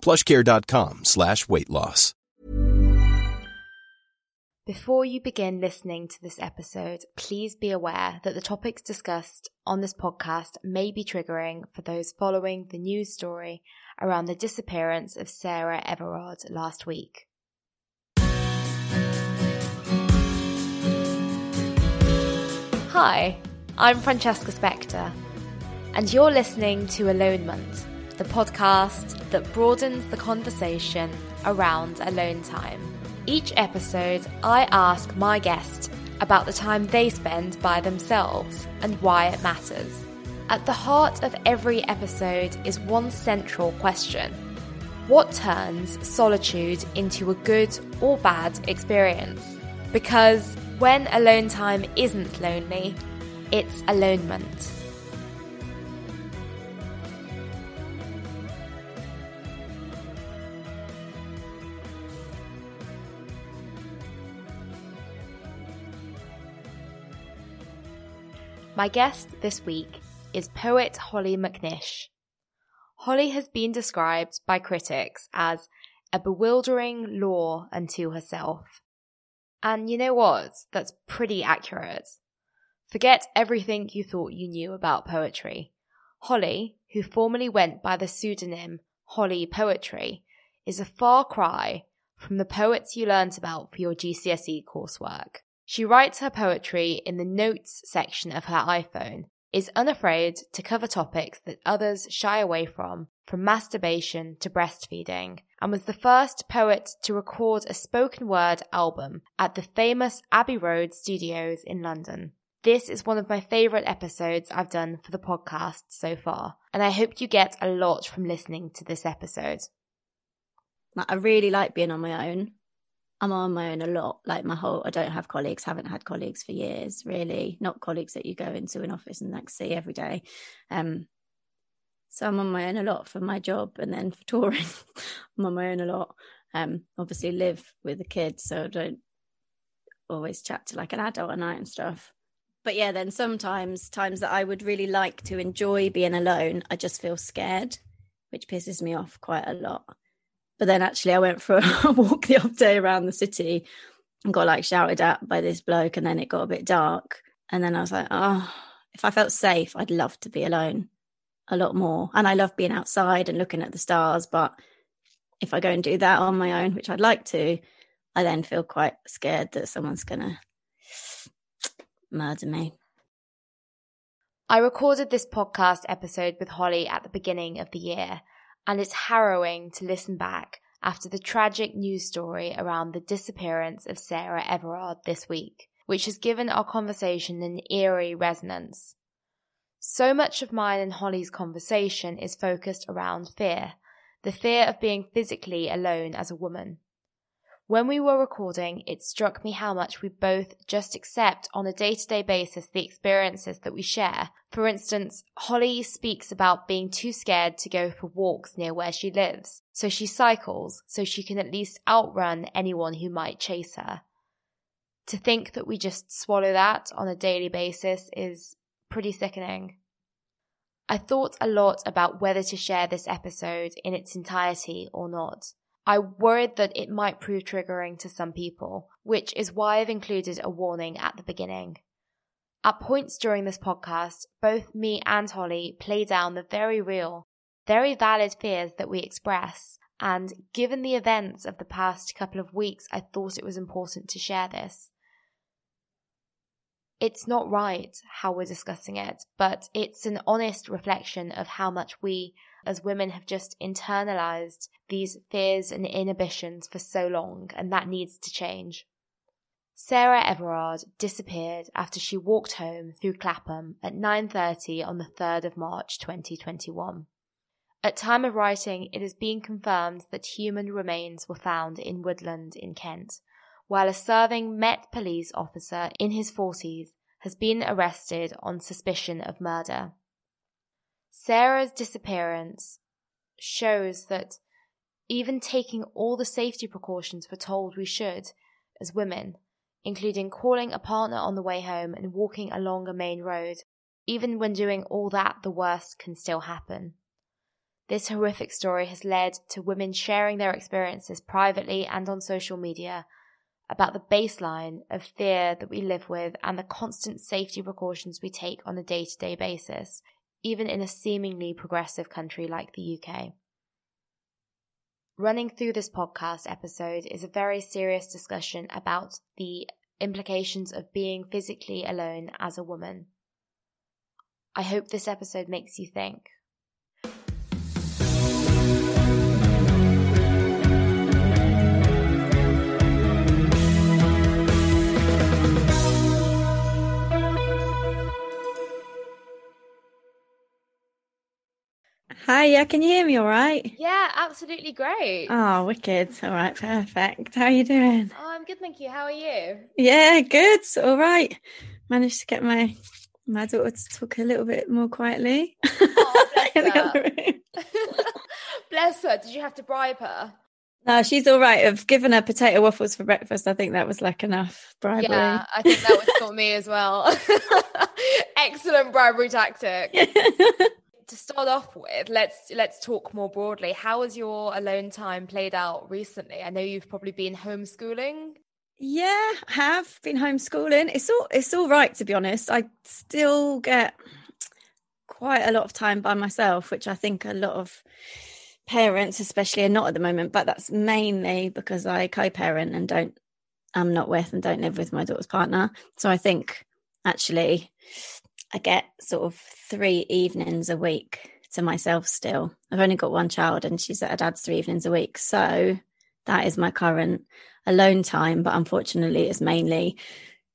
plushcare.com slash weight loss. Before you begin listening to this episode, please be aware that the topics discussed on this podcast may be triggering for those following the news story around the disappearance of Sarah Everard last week. Hi, I'm Francesca Specter, and you're listening to Alonement, the podcast that broadens the conversation around alone time. Each episode, I ask my guest about the time they spend by themselves and why it matters. At the heart of every episode is one central question What turns solitude into a good or bad experience? Because when alone time isn't lonely, it's alonement. My guest this week is poet Hollie McNish. Hollie has been described by critics as a bewildering law unto herself. And you know what? That's pretty accurate. Forget everything you thought you knew about poetry. Hollie, who formerly went by the pseudonym Hollie Poetry, is a far cry from the poets you learnt about for your GCSE coursework. She writes her poetry in the notes section of her iPhone, is unafraid to cover topics that others shy away from, from masturbation to breastfeeding, and was the first poet to record a spoken word album at the famous Abbey Road Studios in London. This is one of my favourite episodes I've done for the podcast so far, and I hope you get a lot from listening to this episode. I really like being on my own. I'm on my own a lot. Like my whole, I don't have colleagues, haven't had colleagues for years, really. Not colleagues that you go into an office and like see every day. Um, so I'm on my own a lot for my job and then for touring. I'm on my own a lot. Um, obviously live with the kids, so I don't always chat to like an adult at night and stuff. But yeah, then sometimes times that I would really like to enjoy being alone, I just feel scared, which pisses me off quite a lot. But then actually, I went for a walk the other day around the city and got like shouted at by this bloke, and then it got a bit dark. And then I was like, oh, if I felt safe, I'd love to be alone a lot more. And I love being outside and looking at the stars. But if I go and do that on my own, which I'd like to, I then feel quite scared that someone's going to murder me. I recorded this podcast episode with Hollie at the beginning of the year, and it's harrowing to listen back after the tragic news story around the disappearance of Sarah Everard this week, which has given our conversation an eerie resonance. So much of mine and Hollie's conversation is focused around fear, the fear of being physically alone as a woman. When we were recording, it struck me how much we both just accept on a day to day basis the experiences that we share. For instance, Hollie speaks about being too scared to go for walks near where she lives, so she cycles so she can at least outrun anyone who might chase her. To think that we just swallow that on a daily basis is pretty sickening. I thought a lot about whether to share this episode in its entirety or not. I worried that it might prove triggering to some people, which is why I've included a warning at the beginning. At points during this podcast, both me and Hollie play down the very real, very valid fears that we express, And given the events of the past couple of weeks, I thought it was important to share this. It's not right how we're discussing it, but it's an honest reflection of how much we as women have just internalized these fears and inhibitions for so long, and that needs to change. Sarah Everard disappeared after she walked home through Clapham at 9:30 on the 3rd of March 2021. At time of writing, it has been confirmed that human remains were found in Woodland in Kent, while a serving Met police officer in his 40s has been arrested on suspicion of murder. Sarah's disappearance shows that even taking all the safety precautions we're told we should as women, including calling a partner on the way home and walking along a main road, even when doing all that, the worst can still happen. This horrific story has led to women sharing their experiences privately and on social media about the baseline of fear that we live with and the constant safety precautions we take on a day to day basis, even in a seemingly progressive country like the UK. Running through this podcast episode is a very serious discussion about the implications of being physically alone as a woman. I hope this episode makes you think. Hi, yeah, can you hear me all right? Yeah, absolutely great. Oh, wicked. All right, perfect. How are you doing? Oh, I'm good, thank you. How are you? Yeah, good. All right. Managed to get my my daughter to talk a little bit more quietly. Oh, bless her. bless her. Did you have to bribe her? No, she's all right. I've given her potato waffles for breakfast. I think that was like enough bribery. Yeah, I think that was for me as well. Excellent bribery tactic. To start off with, let's let's talk more broadly. How has your alone time played out recently? I know you've probably been homeschooling. Yeah, have been homeschooling. It's all it's all right to be honest. I still get quite a lot of time by myself, which I think a lot of parents especially are not at the moment, but that's mainly because I co-parent and don't I'm not with and don't live with my daughter's partner. So I think actually I get sort of three evenings a week to myself still. I've only got one child and she's at her dad's three evenings a week. So that is my current alone time. But unfortunately, it's mainly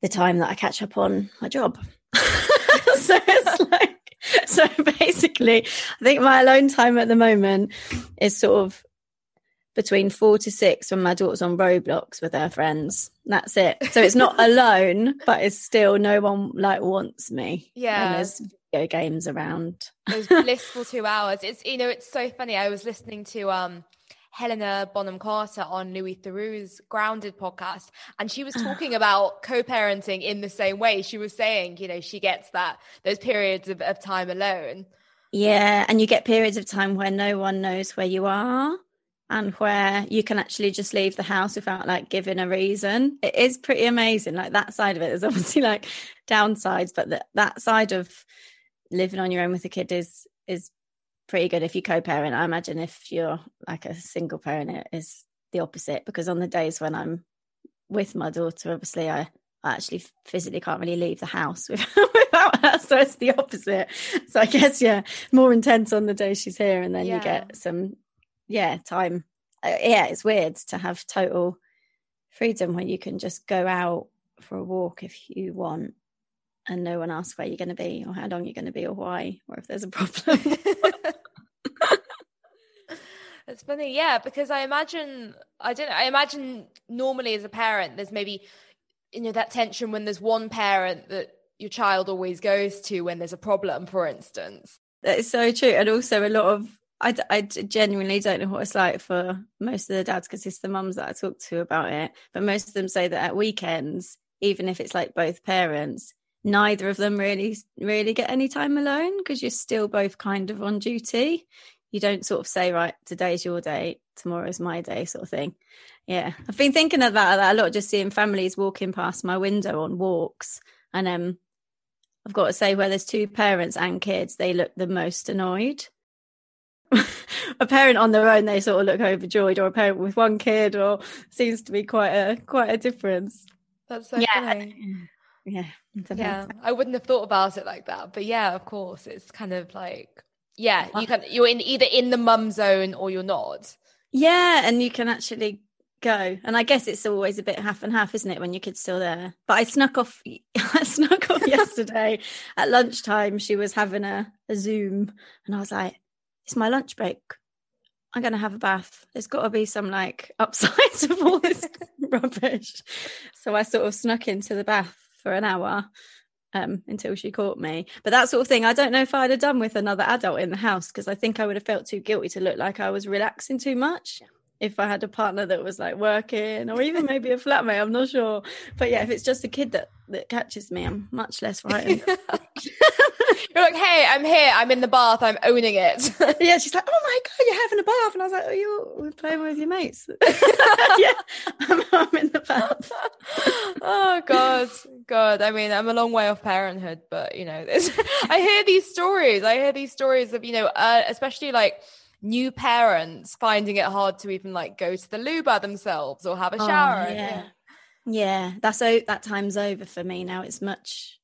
the time that I catch up on my job. so it's like, so basically, I think my alone time at the moment is sort of between four to six when my daughter's on Roblox with her friends. That's it. So it's not alone, but it's still no one like wants me. Yeah. there's video games around. Those blissful two hours. It's you know, it's so funny. I was listening to um Helena Bonham Carter on Louis Theroux's Grounded podcast, and she was talking about co-parenting in the same way. She was saying, you know, she gets that those periods of, of time alone. Yeah, and you get periods of time where no one knows where you are and where you can actually just leave the house without like giving a reason. It is pretty amazing. Like that side of it, there's obviously like downsides, but that that side of living on your own with a kid is is pretty good if you co-parent. I imagine if you're like a single parent, it is the opposite because on the days when I'm with my daughter, obviously I, I actually physically can't really leave the house without her, so it's the opposite. So I guess yeah, more intense on the day she's here, and then Yeah. you get some yeah time. Uh, yeah, it's weird to have total freedom where you can just go out for a walk if you want and no one asks where you're going to be or how long you're going to be or why or if there's a problem That's funny, yeah, because I imagine I don't know, I imagine normally as a parent there's maybe you know that tension when there's one parent that your child always goes to when there's a problem, for instance. that is so true and also a lot of I, I genuinely don't know what it's like for most of the dads because it's the mums that I talk to about it. But most of them say that at weekends, even if it's like both parents, neither of them really really get any time alone because you're still both kind of on duty. You don't sort of say, right, today's your day, tomorrow's my day, sort of thing. Yeah, I've been thinking about that a lot, just seeing families walking past my window on walks, and um, I've got to say, where there's two parents and kids, they look the most annoyed. a parent on their own, they sort of look overjoyed, or a parent with one kid, or seems to be quite a quite a difference. That's so yeah, funny. yeah, I yeah. I wouldn't have thought about it like that, but yeah, of course, it's kind of like yeah, you can you're in either in the mum zone or you're not. Yeah, and you can actually go. And I guess it's always a bit half and half, isn't it, when your kid's still there? But I snuck off I snuck off yesterday at lunchtime. She was having a, a Zoom and I was like, It's my lunch break. I'm gonna have a bath. There's gotta be some like upsides of all this rubbish. So I sort of snuck into the bath for an hour um, until she caught me. But that sort of thing, I don't know if I'd have done with another adult in the house because I think I would have felt too guilty to look like I was relaxing too much. If I had a partner that was like working, or even maybe a flatmate, I'm not sure. But yeah, if it's just a kid that that catches me, I'm much less frightened. You're like, hey, I'm here. I'm in the bath. I'm owning it. yeah, she's like, oh my god, you're having a bath, and I was like, oh, you're playing with your mates. yeah, I'm, I'm, in the bath. oh god, god. I mean, I'm a long way off parenthood, but you know, I hear these stories. I hear these stories of you know, uh, especially like new parents finding it hard to even like go to the loo by themselves or have a shower. Oh, yeah. yeah, that's that time's over for me now. It's much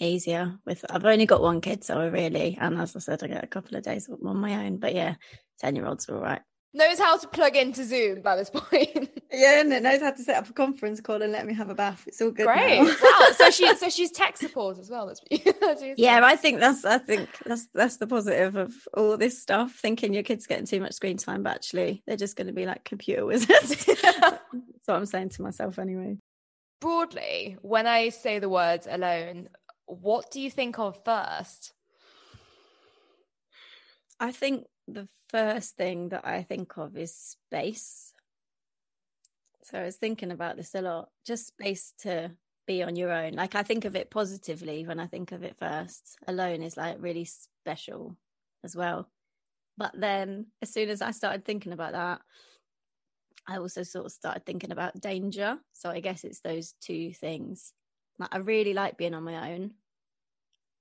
easier with I've only got one kid, so I really and as I said, I get a couple of days on my own. But yeah, ten year olds are all right. Knows how to plug into Zoom by this point. yeah, and it knows how to set up a conference call and let me have a bath. It's all good. Great. wow. So she so she's tech support as well. That's, that's yeah, I think that's I think that's that's the positive of all this stuff. Thinking your kids getting too much screen time, but actually they're just going to be like computer wizards. that's what I'm saying to myself anyway. Broadly, when I say the words alone, what do you think of first? I think the first thing that I think of is space. So I was thinking about this a lot. Just space to be on your own. Like I think of it positively when I think of it first. Alone is like really special as well. But then as soon as I started thinking about that, I also sort of started thinking about danger. So I guess it's those two things. Like I really like being on my own.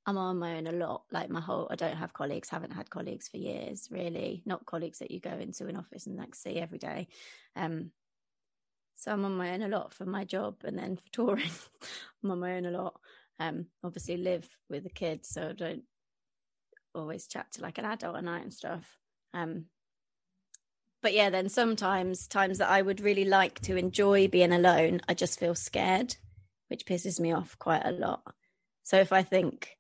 I'm on my own a lot. Like my whole, I don't have colleagues, haven't had colleagues for years, really. Not colleagues that you go into an office and like see every day. Um, so I'm on my own a lot for my job, and then for touring, I'm on my own a lot. Um, obviously live with the kids, so I don't always chat to like an adult at night and stuff. Um, but yeah, then sometimes times that I would really like to enjoy being alone, I just feel scared, which pisses me off quite a lot. So if I think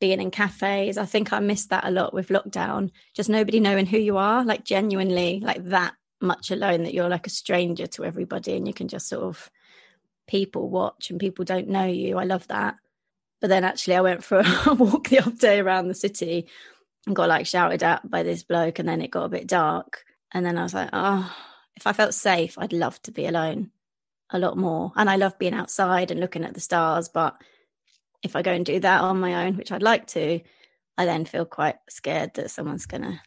being in cafes. I think I missed that a lot with lockdown. Just nobody knowing who you are, like genuinely, like that much alone that you're like a stranger to everybody and you can just sort of people watch and people don't know you. I love that. But then actually, I went for a walk the other day around the city and got like shouted at by this bloke, and then it got a bit dark. And then I was like, oh, if I felt safe, I'd love to be alone a lot more. And I love being outside and looking at the stars, but if I go and do that on my own, which I'd like to, I then feel quite scared that someone's gonna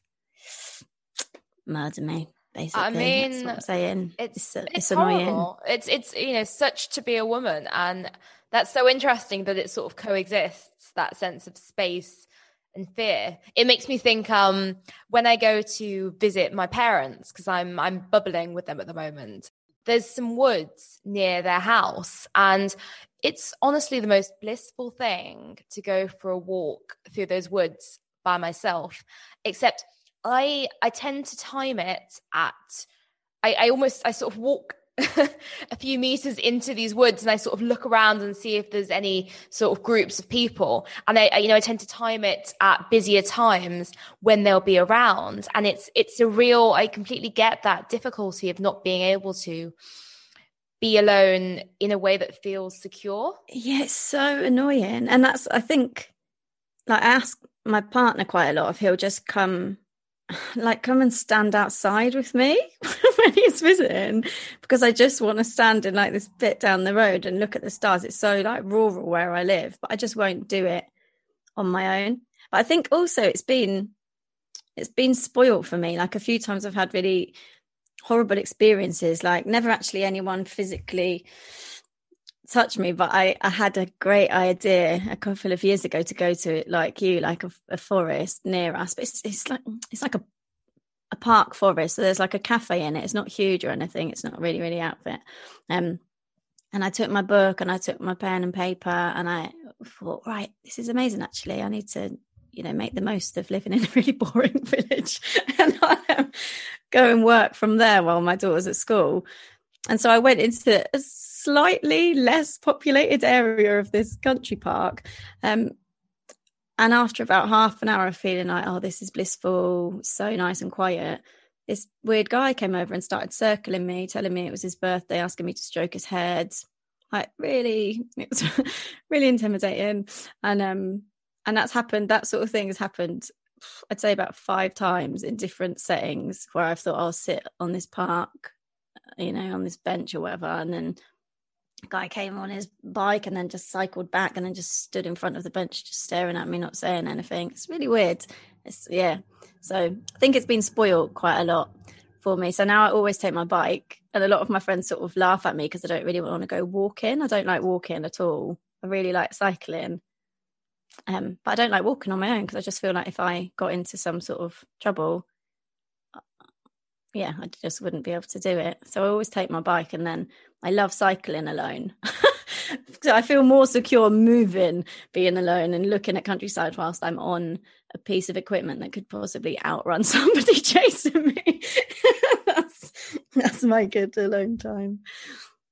murder me. Basically, I mean, That's what I'm saying it's it's, it's, it's annoying. It's it's you know such to be a woman, and that's so interesting that it sort of coexists that sense of space and fear. It makes me think um when I go to visit my parents because I'm I'm bubbling with them at the moment. There's some woods near their house, and it's honestly the most blissful thing to go for a walk through those woods by myself except i i tend to time it at i, I almost i sort of walk a few meters into these woods and I sort of look around and see if there's any sort of groups of people. And I, I, you know, I tend to time it at busier times when they'll be around. And it's, it's a real, I completely get that difficulty of not being able to be alone in a way that feels secure. Yeah, it's so annoying. And that's, I think, like, I ask my partner quite a lot if he'll just come, like, come and stand outside with me when he's visiting, because I just want to stand in like this bit down the road and look at the stars. It's so like rural where I live, but I just won't do it on my own. But I think also it's been, it's been spoiled for me. Like a few times I've had really horrible experiences like never actually anyone physically touched me but i i had a great idea a couple of years ago to go to like you like a, a forest near us but it's, it's like it's like a a park forest. So there's like a cafe in it. It's not huge or anything. It's not really, really outfit. Um, and I took my book and I took my pen and paper and I thought, right, this is amazing. Actually, I need to, you know, make the most of living in a really boring village and um, go and work from there while my daughter's at school. And so I went into a slightly less populated area of this country park. Um, and after about half an hour of feeling like, oh, this is blissful, so nice and quiet, this weird guy came over and started circling me, telling me it was his birthday, asking me to stroke his head. Like really, it was really intimidating. And um, and that's happened. That sort of thing has happened. I'd say about five times in different settings where I've thought I'll sit on this park, you know, on this bench or whatever, and then a guy came on his bike and then just cycled back and then just stood in front of the bench just staring at me not saying anything. It's really weird. It's yeah. So i think it's been spoiled quite a lot for me. So now i always take my bike and a lot of my friends sort of laugh at me because i don't really want to go walking. I don't like walking at all. I really like cycling um, but i don't like walking on my own because i just feel like if i got into some sort of trouble yeah, I just wouldn't be able to do it. So I always take my bike and then I love cycling alone. so I feel more secure moving, being alone and looking at countryside whilst I'm on a piece of equipment that could possibly outrun somebody chasing me. that's that's my good alone time.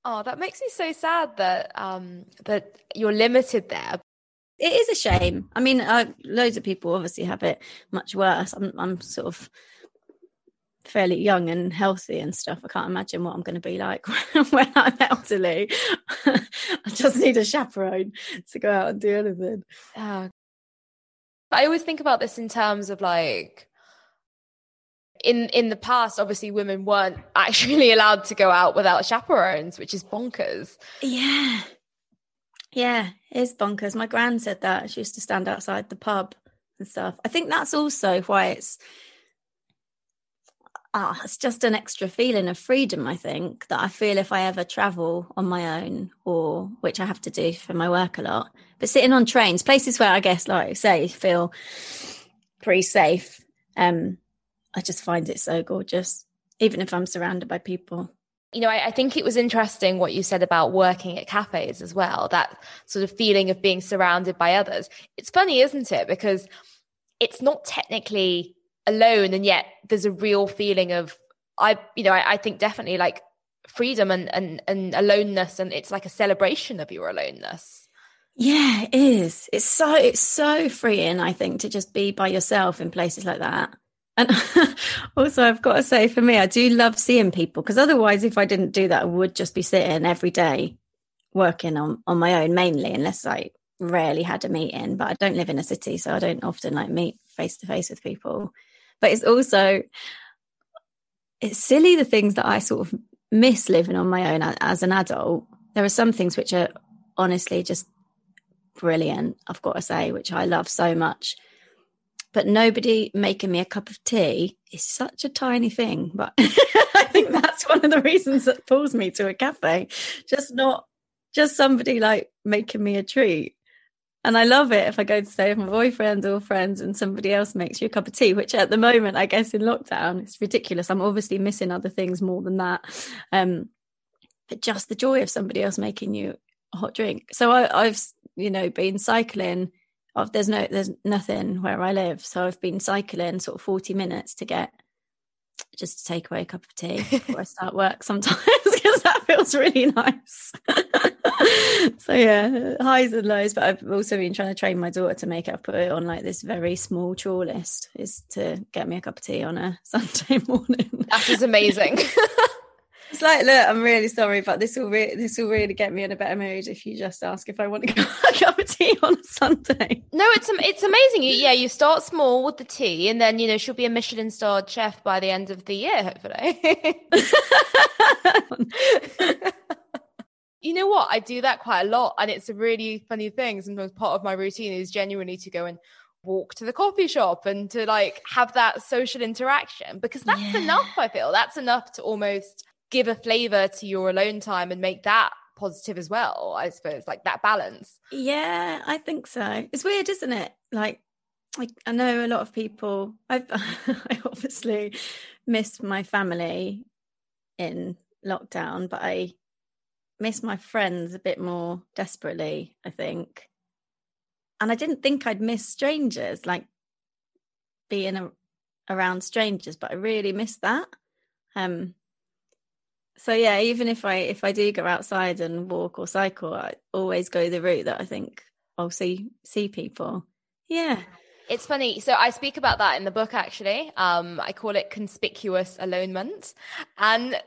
Oh, that makes me so sad that um that you're limited there. It is a shame. I mean, uh, loads of people obviously have it much worse. I'm I'm sort of fairly young and healthy and stuff. I can't imagine what I'm going to be like when I'm elderly. I just need a chaperone to go out and do anything. Uh, I always think about this in terms of like in in the past obviously women weren't actually allowed to go out without chaperones which is bonkers yeah yeah it's bonkers my gran said that she used to stand outside the pub and stuff i think that's also why it's ah, it's just an extra feeling of freedom, I think, that I feel if I ever travel on my own or which I have to do for my work a lot. But sitting on trains, places where I guess, like I say, feel pretty safe. Um, I just find it so gorgeous, even if I'm surrounded by people. You know, I, I think it was interesting what you said about working at cafes as well, that sort of feeling of being surrounded by others. It's funny, isn't it? Because it's not technically alone and yet there's a real feeling of i you know i, I think definitely like freedom and, and and aloneness and it's like a celebration of your aloneness yeah it is it's so it's so freeing i think to just be by yourself in places like that and also i've got to say for me i do love seeing people because otherwise if i didn't do that i would just be sitting every day working on on my own mainly unless i rarely had a meeting but i don't live in a city so i don't often like meet face to face with people but it's also it's silly the things that I sort of miss living on my own as an adult. There are some things which are honestly just brilliant, I've got to say, which I love so much. But nobody making me a cup of tea is such a tiny thing. But I think that's one of the reasons that pulls me to a cafe. Just not just somebody like making me a treat. And I love it if I go to stay with my boyfriend or friends and somebody else makes you a cup of tea, which at the moment, I guess in lockdown, it's ridiculous. I'm obviously missing other things more than that. Um, but just the joy of somebody else making you a hot drink. So I, have you know, been cycling. There's no, there's nothing where I live. So I've been cycling sort of 40 minutes to get just to take away a cup of tea before I start work sometimes because that feels really nice. so yeah, highs and lows. But I've also been trying to train my daughter to make it. I've put it on like this very small chore list is to get me a cup of tea on a Sunday morning. That is amazing. It's like, look, I'm really sorry, but this will re- this will really get me in a better mood if you just ask if I want to go have a cup of tea on a Sunday. No, it's it's amazing. You, yeah, you start small with the tea, and then you know she'll be a Michelin starred chef by the end of the year, hopefully. you know what? I do that quite a lot, and it's a really funny thing. Sometimes part of my routine is genuinely to go and walk to the coffee shop and to like have that social interaction because that's yeah. enough. I feel that's enough to almost give a flavor to your alone time and make that positive as well i suppose like that balance yeah i think so it's weird isn't it like I, I know a lot of people. I've I obviously missed my family in lockdown, but I miss my friends a bit more desperately. I think, and I didn't think I'd miss strangers, like being a, around strangers, but I really miss that. Um, so yeah, even if I if I do go outside and walk or cycle, I always go the route that I think I'll see see people. Yeah. It's funny. So I speak about that in the book actually. Um I call it conspicuous alonement. And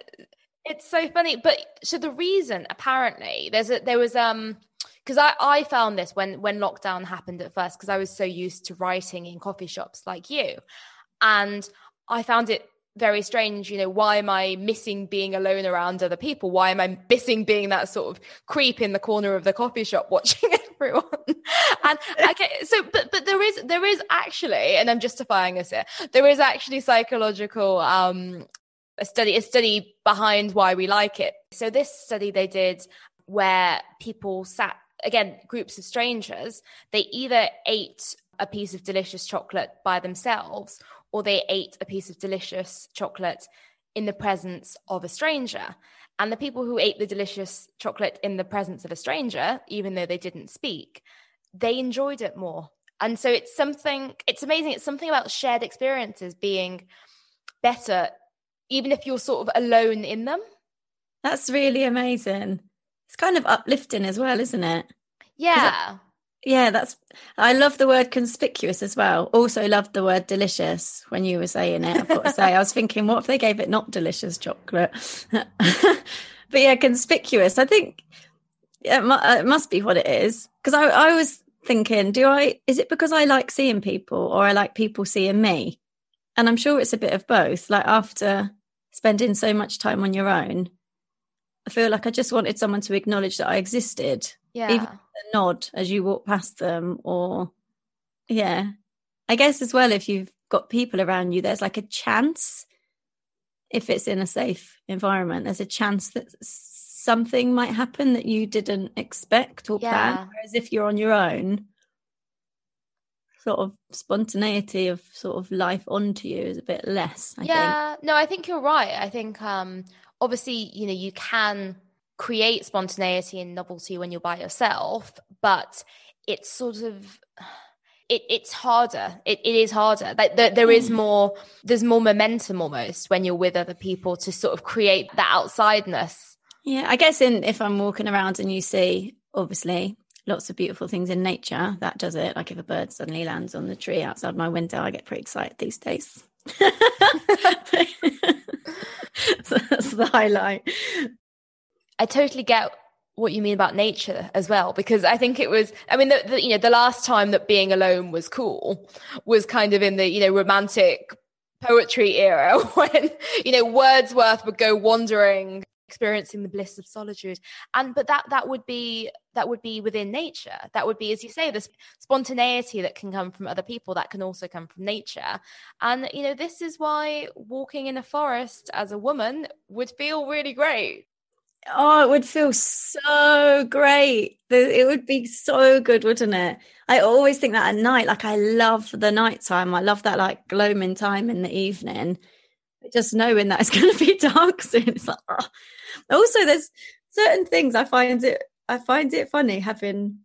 it's so funny. But so the reason apparently there's a there was um because I, I found this when when lockdown happened at first because I was so used to writing in coffee shops like you. And I found it very strange. You know, why am I missing being alone around other people? Why am I missing being that sort of creep in the corner of the coffee shop watching everyone? and okay, so but but there is there is actually, and I'm justifying this here, there is actually psychological um a study a study behind why we like it. So this study they did where people sat again groups of strangers they either ate a piece of delicious chocolate by themselves or they ate a piece of delicious chocolate in the presence of a stranger. And the people who ate the delicious chocolate in the presence of a stranger, even though they didn't speak, they enjoyed it more. And so it's something, it's amazing. It's something about shared experiences being better, even if you're sort of alone in them. That's really amazing. It's kind of uplifting as well, isn't it? Yeah. Yeah, that's. I love the word conspicuous as well. Also, loved the word delicious when you were saying it. I've got to say, I was thinking, what if they gave it not delicious chocolate? but yeah, conspicuous. I think it, it must be what it is because I, I was thinking, do I? Is it because I like seeing people, or I like people seeing me? And I'm sure it's a bit of both. Like after spending so much time on your own, I feel like I just wanted someone to acknowledge that I existed. Yeah. Even a nod as you walk past them or yeah i guess as well if you've got people around you there's like a chance if it's in a safe environment there's a chance that something might happen that you didn't expect or yeah. plan whereas if you're on your own sort of spontaneity of sort of life onto you is a bit less I yeah think. no i think you're right i think um obviously you know you can create spontaneity and novelty when you're by yourself, but it's sort of it, it's harder. It, it is harder. Like the, there is hmm. more, there's more momentum almost when you're with other people to sort of create that outsideness. Yeah, I guess in if I'm walking around and you see obviously lots of beautiful things in nature, that does it. Like if a bird suddenly lands on the tree outside my window, I get pretty excited these days. so that's the highlight. I totally get what you mean about nature as well because i think it was i mean the, the, you know the last time that being alone was cool was kind of in the you know romantic poetry era when you know wordsworth would go wandering experiencing the bliss of solitude. And but that that would be that would be within nature. That would be as you say this spontaneity that can come from other people that can also come from nature. And you know this is why walking in a forest as a woman would feel really great Oh, it would feel so great. It would be so good, wouldn't it? I always think that at night. Like I love the nighttime. I love that like gloaming time in the evening. Just knowing that it's going to be dark soon. It's like, oh. also there's certain things I find it. I find it funny having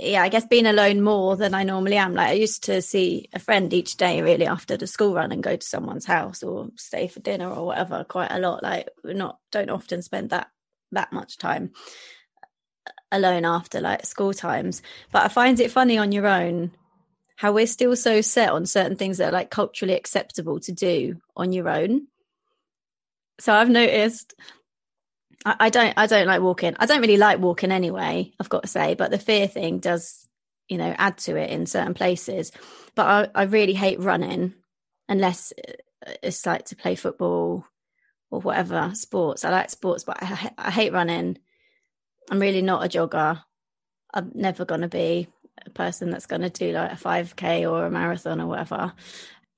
yeah, I guess being alone more than I normally am. Like I used to see a friend each day, really, after the school run, and go to someone's house or stay for dinner or whatever. Quite a lot. Like not don't often spend that that much time uh, alone after like school times. But I find it funny on your own how we're still so set on certain things that are like culturally acceptable to do on your own. So I've noticed I, don't I don't like walking. I don't really like walking anyway, I've got to say, but the fear thing does, you know, add to it in certain places. But I, I really hate running unless uh, it's like to play football or whatever sports. I like sports, but I, I hate running. I'm really not a jogger. I'm never going to be a person that's going to do like a 5k or a marathon or whatever.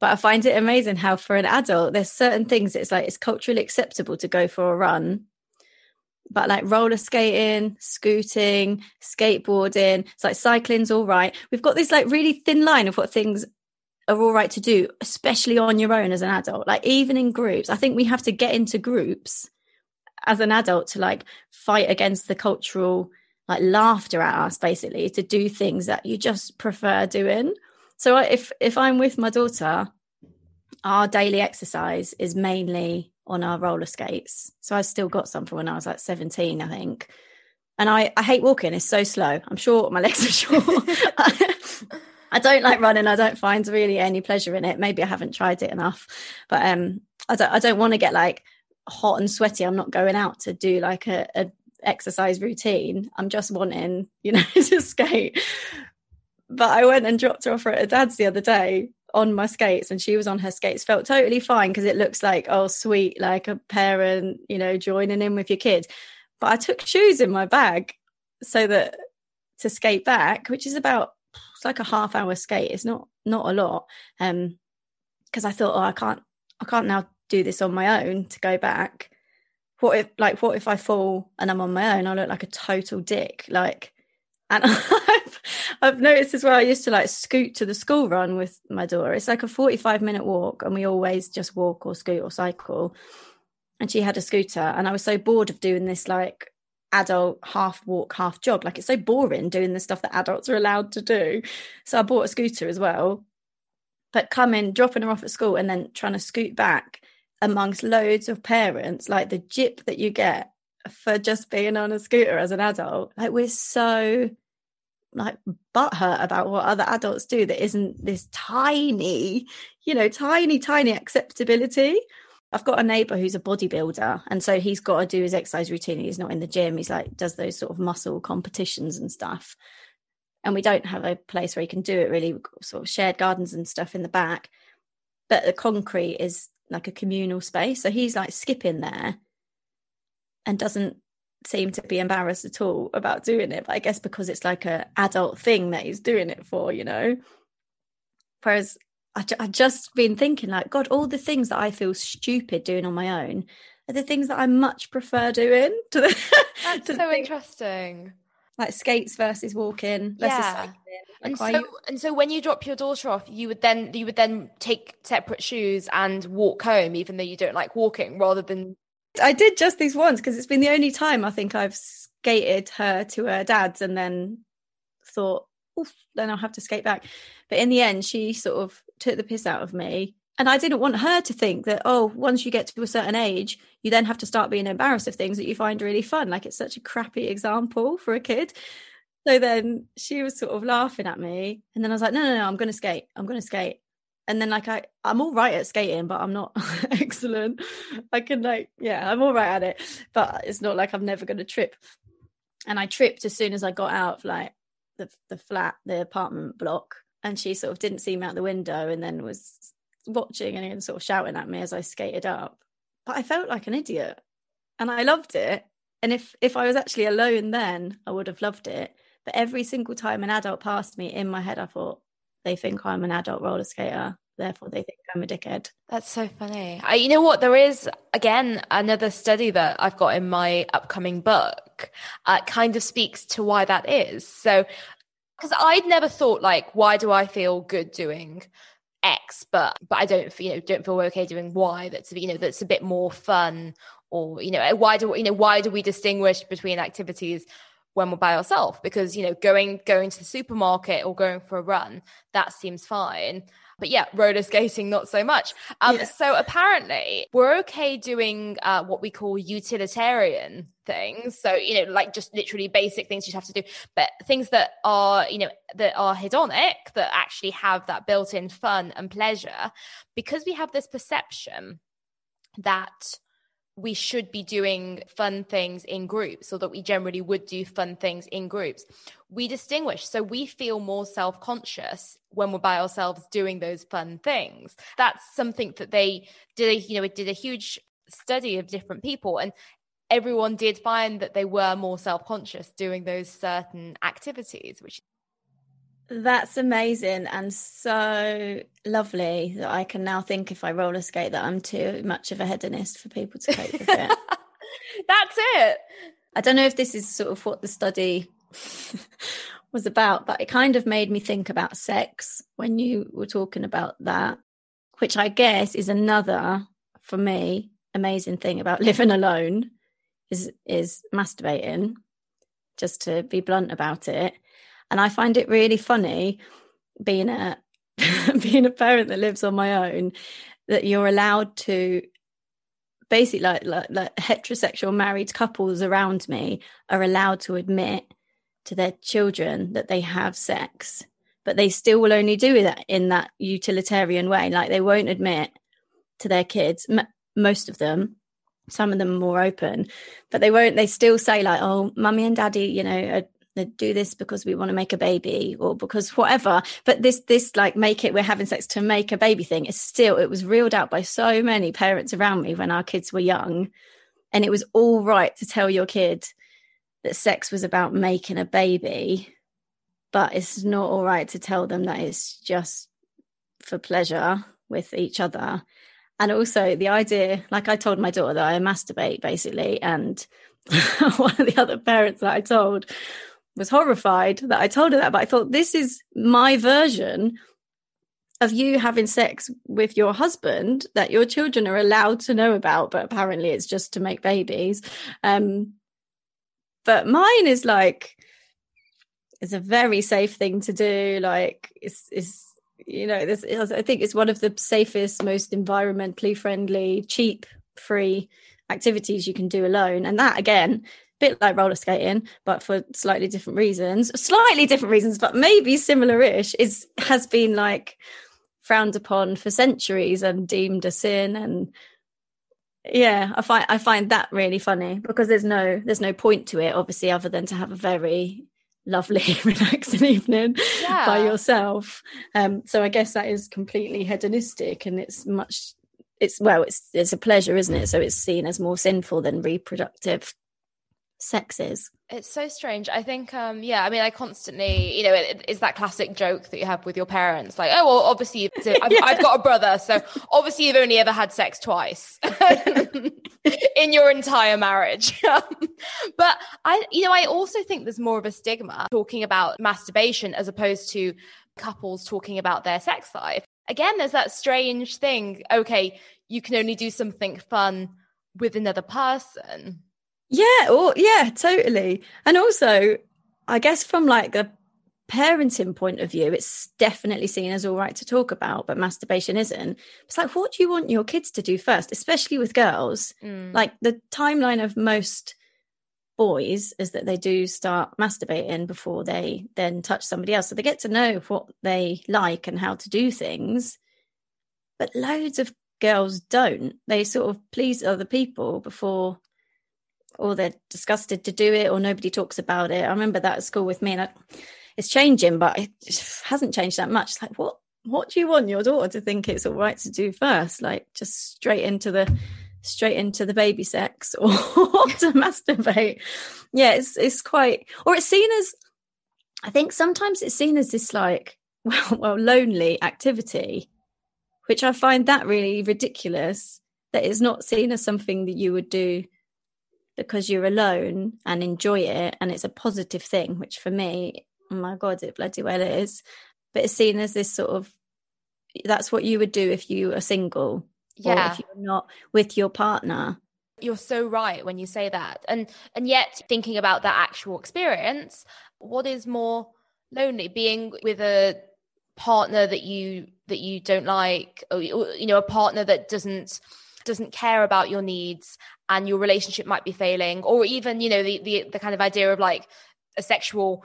But I find it amazing how for an adult, there's certain things it's like it's culturally acceptable to go for a run but like roller skating, scooting, skateboarding, it's like cycling's all right. We've got this like really thin line of what things are all right to do, especially on your own as an adult. Like even in groups, I think we have to get into groups as an adult to like fight against the cultural like laughter at us basically to do things that you just prefer doing. So if if I'm with my daughter, our daily exercise is mainly on our roller skates. So I still got some from when I was like 17, I think. And I, I hate walking. It's so slow. I'm short. My legs are short. I don't like running. I don't find really any pleasure in it. Maybe I haven't tried it enough, but um, I don't. I don't want to get like hot and sweaty. I'm not going out to do like a, a exercise routine. I'm just wanting, you know, to skate. But I went and dropped her off at her dad's the other day on my skates and she was on her skates felt totally fine because it looks like oh sweet like a parent you know joining in with your kids. But i took shoes in my bag so that to skate back which is about it's like a half hour skate it's not not a lot um because i thought oh i can't i can't now do this on my own to go back. What if like what if i fall and i'm on my own? I look like a total dick like and I've, I've noticed as well, I used to like scoot to the school run with my daughter. It's like a 45 minute walk, and we always just walk or scoot or cycle. And she had a scooter, and I was so bored of doing this like adult half walk, half jog. Like it's so boring doing the stuff that adults are allowed to do. So I bought a scooter as well. But coming, dropping her off at school, and then trying to scoot back amongst loads of parents, like the jip that you get for just being on a scooter as an adult. Like we're so like butthurt about what other adults do that isn't this tiny, you know, tiny, tiny acceptability. I've got a neighbor who's a bodybuilder, and so he's got to do his exercise routine. He's not in the gym. He's like does those sort of muscle competitions and stuff. And we don't have a place where he can do it really. Sort of shared gardens and stuff in the back, but the concrete is like a communal space. So he's like skipping there and doesn't seem to be embarrassed at all about doing it. But I guess because it's like a adult thing that he's doing it for, you know. Whereas I, I just been thinking like, God, all the things that I feel stupid doing on my own are the things that I much prefer doing. To the, That's to so interesting. Like skates versus walking versus yeah. cycling. Like and so, you... and so when you drop your daughter off, you would then you would then take separate shoes and walk home, even though you don't like walking, rather than I did just these once because it's been the only time I think I've skated her to her dad's and then thought, Oof, then I'll have to skate back. But in the end, she sort of took the piss out of me. And I didn't want her to think that, oh, once you get to a certain age, you then have to start being embarrassed of things that you find really fun. Like it's such a crappy example for a kid. So then she was sort of laughing at me. And then I was like, no, no, no, I'm going to skate. I'm going to skate and then like I I'm all right at skating, but I'm not excellent. I can like yeah, I'm all right at it, but it's not like I'm never going to trip. And I tripped as soon as I got out of like the the flat, the apartment block, and she sort of didn't see me out the window, and then was watching and sort of shouting at me as I skated up. But I felt like an idiot, and I loved it. And if if I was actually alone then, I would have loved it. But every single time an adult passed me, in my head, I thought, they think I'm an adult roller skater. Therefore, they think I'm a dickhead. That's so funny. I, you know what? There is, again, another study that I've got in my upcoming book uh, kind of speaks to why that is. So, because I'd never thought, like, why do I feel good doing X, but but I don't you know don't feel okay doing Y. That's you know that's a bit more fun, or you know why do you know why do we distinguish between activities when we're by ourselves because you know going going to the supermarket or going for a run that seems fine. But yeah roller skating not so much. Um yeah. so apparently we're okay doing uh, what we call utilitarian things. So you know like just literally basic things you have to do but things that are you know that are hedonic that actually have that built-in fun and pleasure. Because we have this perception that we should be doing fun things in groups or that we generally would do fun things in groups. We distinguish. So we feel more self-conscious when we're by ourselves doing those fun things. That's something that they did you know it did a huge study of different people and everyone did find that they were more self-conscious doing those certain activities which that's amazing and so lovely that I can now think if I roller skate that I'm too much of a hedonist for people to cope with it. That's it. I don't know if this is sort of what the study was about, but it kind of made me think about sex when you were talking about that, which I guess is another, for me, amazing thing about living alone is is masturbating, just to be blunt about it. And I find it really funny being a being a parent that lives on my own that you're allowed to basically like, like, like heterosexual married couples around me are allowed to admit to their children that they have sex but they still will only do that in that utilitarian way. Like they won't admit to their kids m- most of them some of them more open but they won't they still say like oh mummy and daddy you know do this because we want to make a baby or because whatever. But this this like make it we're having sex to make a baby thing is still it was reeled out by so many parents around me when our kids were young. And it was all right to tell your kid that sex was about making a baby but it's not all right to tell them that it's just for pleasure with each other. And also the idea like i told my daughter that i masturbate basically and one of the other parents that i told was horrified that I told her that, but I thought this is my version of you having sex with your husband that your children are allowed to know about, but apparently it's just to make babies. Um, but mine is like, it's a very safe thing to do. Like, it's, it's you know, this, I think it's one of the safest, most environmentally friendly, cheap, free activities you can do alone. And that again bit like roller skating, but for slightly different reasons, slightly different reasons, but maybe similar-ish, is has been like frowned upon for centuries and deemed a sin. And yeah, I find I find that really funny because there's no there's no point to it, obviously, other than to have a very lovely, relaxing evening yeah. by yourself. Um, so I guess that is completely hedonistic and it's much it's well it's it's a pleasure isn't it so it's seen as more sinful than reproductive sex is. It's so strange. I think, um, yeah, I mean, I constantly, you know, it, it's that classic joke that you have with your parents, like, oh, well, obviously, I've, yeah. I've, got a brother, so obviously you've only ever had sex twice in your entire marriage. but I, you know, I also think there's more of a stigma talking about masturbation as opposed to couples talking about their sex life. Again, there's that strange thing. Okay, you can only do something fun with another person yeah, or yeah, totally. And also, I guess from like a parenting point of view, it's definitely seen as all right to talk about, but masturbation isn't. It's like, what do you want your kids to do first, especially with girls? Mm. Like the timeline of most boys is that they do start masturbating before they then touch somebody else. So they get to know what they like and how to do things. But loads of girls don't. They sort of please other people before or they're disgusted to do it or nobody talks about it. I remember that at school with me and I, it's changing, but it hasn't changed that much. It's like, what, what do you want your daughter to think it's all right to do first? Like just straight into the, straight into the baby sex or to masturbate. Yeah, it's, it's quite, or it's seen as, I think sometimes it's seen as this like, well, well, lonely activity, which I find that really ridiculous that it's not seen as something that you would do because you're alone and enjoy it and it's a positive thing which for me oh my god it bloody well is. But it's seen as this sort of that's what you would do if you are single yeah if you're not with your partner. You're so right when you say that. And and yet thinking about that actual experience what is more lonely being with a partner that you that you don't like or you know a partner that doesn't doesn't care about your needs and your relationship might be failing or even you know the the, the kind of idea of like a sexual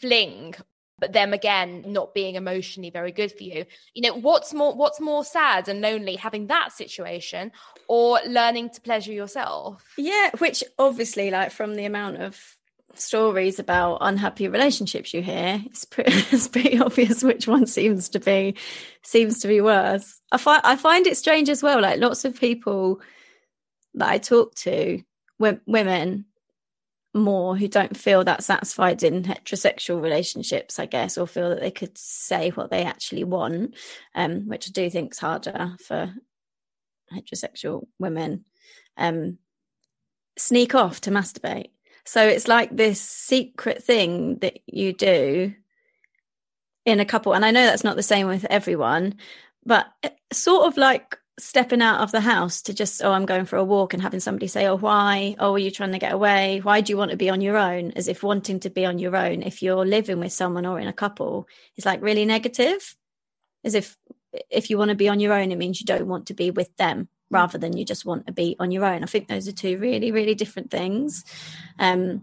fling but them again not being emotionally very good for you. You know what's more what's more sad and lonely having that situation or learning to pleasure yourself? Yeah which obviously like from the amount of stories about unhappy relationships you hear. It's pretty, it's pretty obvious which one seems to be seems to be worse. I find i find it strange as well like lots of people that i talk to women more who don't feel that satisfied in heterosexual relationships i guess or feel that they could say what they actually want um, which i do think is harder for heterosexual women um, sneak off to masturbate So it's like this secret thing that you do in a couple. And I know that's not the same with everyone, but eh, sort of like stepping out of the house to just, oh, I'm going for a walk and having somebody say, oh, why? Oh, are you trying to get away? Why do you want to be on your own? As if wanting to be on your own, if you're living with someone or in a couple, is like really negative. As if eh, if you want to be on your own, it means you don't want to be with them rather than you just want to be on your own. I think those are two really, really different things. Um,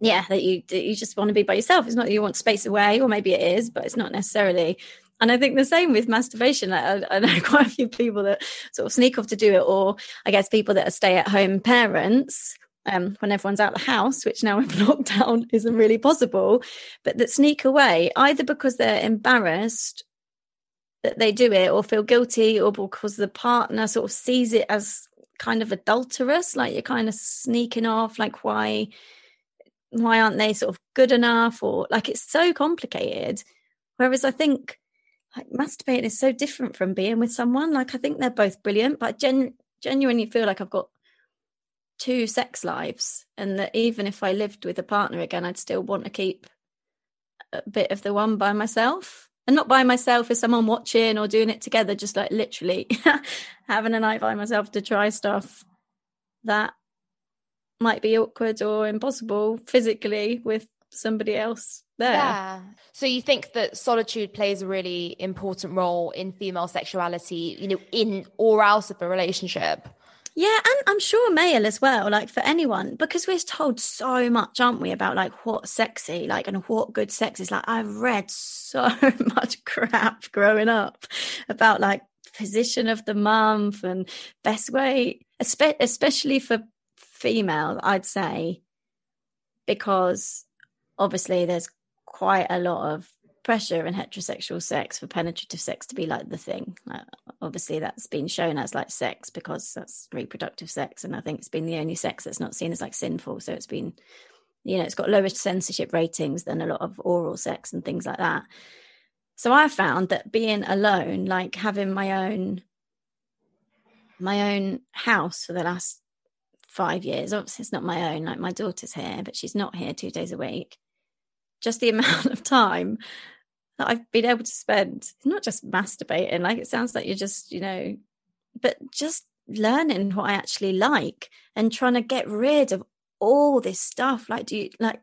yeah, that you that you just want to be by yourself. It's not that you want space away, or maybe it is, but it's not necessarily. And I think the same with masturbation. I, I, know quite a few people that sort of sneak off to do it, or I guess people that are stay-at-home parents um, when everyone's out the house, which now with lockdown isn't really possible, but that sneak away either because they're embarrassed that they do it or feel guilty or because the partner sort of sees it as kind of adulterous like you're kind of sneaking off like why why aren't they sort of good enough or like it's so complicated. Whereas i think like masturbating is so different from being with someone. Like i think they're both brilliant but I gen- genuinely feel like i've got two sex lives and that even if i lived with a partner again i'd still want to keep a bit of the one by myself and not by myself as someone watching or doing it together, just like literally having a night by myself to try stuff that might be awkward or impossible physically with somebody else there. Yeah. So you think that solitude plays a really important role in female sexuality, you know, in or out of a relationship? Yeah, and I'm sure male as well, like for anyone, because we're told so much, aren't we, about like what's sexy, like and what good sex is. Like I've read so much crap growing up about like position of the month and best way, especially for female, I'd say, because obviously there's quite a lot of pressure in heterosexual sex for penetrative sex to be like the thing. Like, obviously, that's been shown as like sex because that's reproductive sex, and I think it's been the only sex that's not seen as like sinful. So it's been, you know, it's got lower censorship ratings than a lot of oral sex and things like that. So I found that being alone, like having my own my own house for the last five years. Obviously, it's not my own. Like my daughter's here, but she's not here two days a week just the amount of time that I've been able to spend not just masturbating, like it sounds like you're just, you know, but just learning what I actually like and trying to get rid of all this stuff. Like, do you like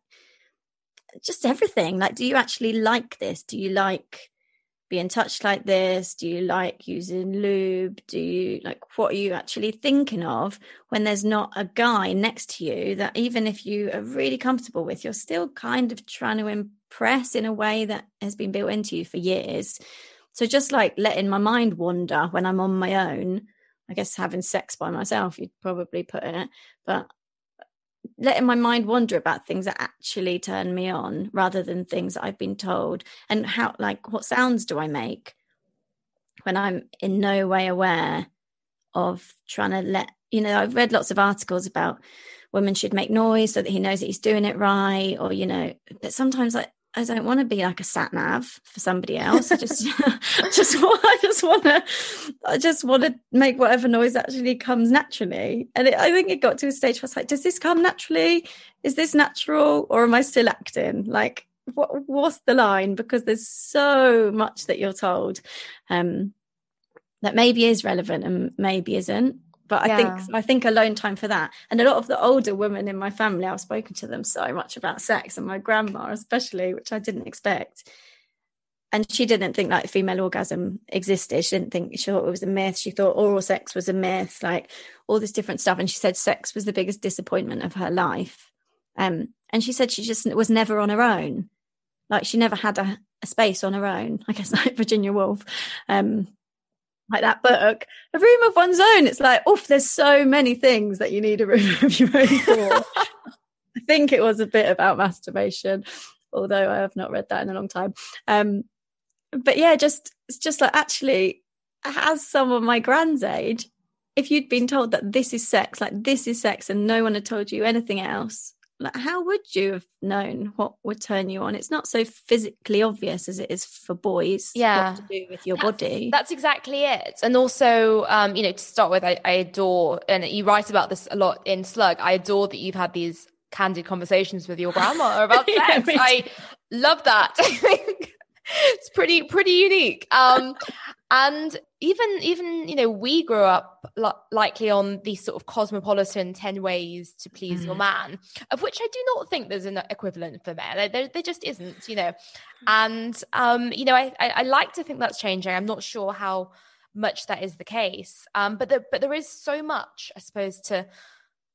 just everything? Like, do you actually like this? Do you like being touched like this? Do you like using lube? Do you like what are you actually thinking of when there's not a guy next to you that even if you are really comfortable with, you're still kind of trying to impress in a way that has been built into you for years? So just like letting my mind wander when I'm on my own, I guess having sex by myself, you'd probably put it, but letting my mind wander about things that actually turn me on rather than things that I've been told. And how, like, what sounds do I make when I'm in no way aware of trying to let, you know, I've read lots of articles about women should make noise so that he knows that he's doing it right, or, you know, but sometimes like I don't want to be like a sat nav for somebody else. I just, just want, I just want to, I just want to make whatever noise actually comes naturally. And it, I think it got to a stage where I was like, does this come naturally? Is this natural, or am I still acting? Like, what, what's the line? Because there's so much that you're told, um, that maybe is relevant and maybe isn't but I yeah. think I think alone time for that. And a lot of the older women in my family, I've spoken to them so much about sex, and my grandma especially, which I didn't expect. And she didn't think like female orgasm existed. She didn't think she thought it was a myth. She thought oral sex was a myth, like all this different stuff. And she said sex was the biggest disappointment of her life. Um, and she said she just was never on her own. Like she never had a, a space on her own. I guess like Virginia Woolf. Um, like that book, a room of one's own. It's like, oof, there's so many things that you need a room of your own for. I think it was a bit about masturbation, although I have not read that in a long time. Um, but yeah, just it's just like actually, as someone my grand's age, if you'd been told that this is sex, like this is sex, and no one had told you anything else, like how would you have known what would turn you on? It's not so physically obvious as it is for boys yeah. to do with your that's, body. that's exactly it. And also um you know to start with I, I adore and you write about this a lot in slug i adore that you've had these candid conversations with your grandma about sex. yeah, I love that. it's pretty pretty unique. Um, and even even you know we grew up li- likely on these sort of cosmopolitan 10 ways to please mm. your man of which i do not think there's an equivalent for men there, there just isn't you know and um you know I, I, I like to think that's changing i'm not sure how much that is the case um but the, but there is so much i suppose to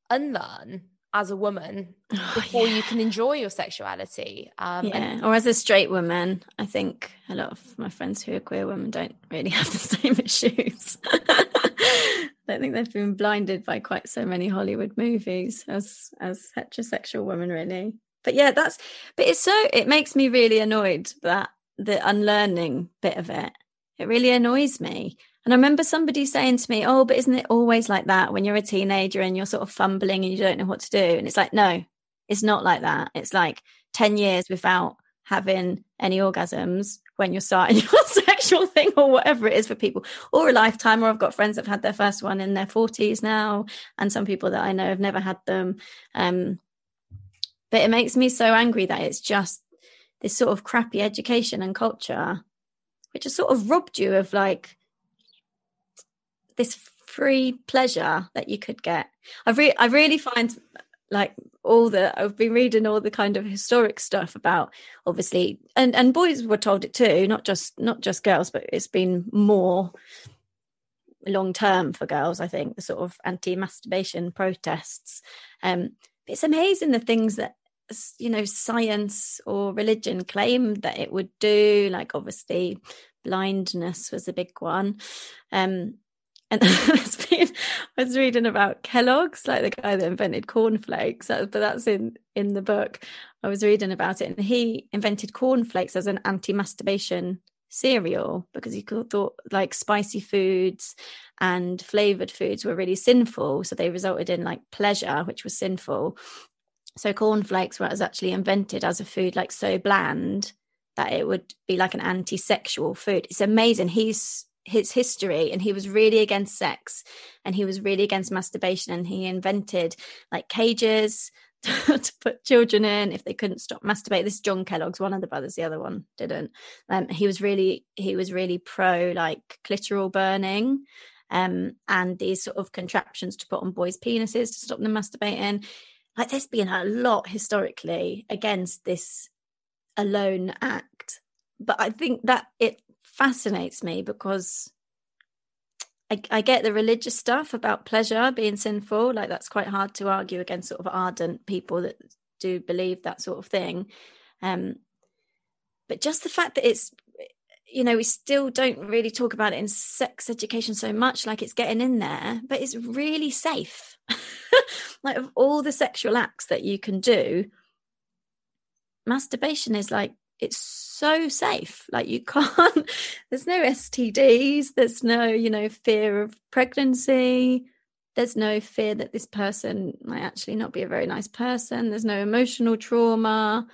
unlearn as a woman oh, before yeah. you can enjoy your sexuality. Um, yeah, and- or as a straight woman, I think a lot of my friends who are queer women don't really have the same issues. I don't think they've been blinded by quite so many Hollywood movies as as heterosexual women, really. But yeah, that's. But it's so. It makes me really annoyed that the unlearning bit of it. It really annoys me and I remember somebody saying to me, Oh, but isn't it always like that when you're a teenager and you're sort of fumbling and you don't know what to do? And it's like, no, it's not like that. It's like 10 years without having any orgasms when you're starting your sexual thing or whatever it is for people, or a lifetime. Or I've got friends that have had their first one in their 40s now, and some people that I know have never had them. Um, but it makes me so angry that it's just this sort of crappy education and culture, which has sort of robbed you of like this free pleasure that you could get. I re- I really find like all the I've been reading all the kind of historic stuff about obviously and and boys were told it too, not just not just girls, but it's been more long term for girls. I think the sort of anti masturbation protests. Um, it's amazing the things that you know science or religion claimed that it would do. Like obviously blindness was a big one. Um, and been, I was reading about Kellogg's, like the guy that invented cornflakes, but that's in in the book. I was reading about it, and he invented cornflakes as an anti-masturbation cereal because he thought like spicy foods and flavored foods were really sinful, so they resulted in like pleasure, which was sinful. So cornflakes was actually invented as a food like so bland that it would be like an anti-sexual food. It's amazing. He's his history and he was really against sex and he was really against masturbation and he invented like cages to put children in if they couldn't stop masturbate this john kellogg's one of the brothers the other one didn't. Um, he was really he was really pro like clitoral burning um, and these sort of contraptions to put on boys penises to stop them masturbating. Like there's been a lot historically against this alone act but i think that it fascinates me because I, I, get the religious stuff about pleasure being sinful. Like that's quite hard to argue against sort of ardent people that do believe that sort of thing. Um, but just the fact that it's, you know, we still don't really talk about it in sex education so much, like it's getting in there, but it's really safe. like of all the sexual acts that you can do, masturbation is like it's so safe. Like you can't there's no stds there's no you know fear of pregnancy there's no fear that this person might actually not be a very nice person there's no emotional trauma.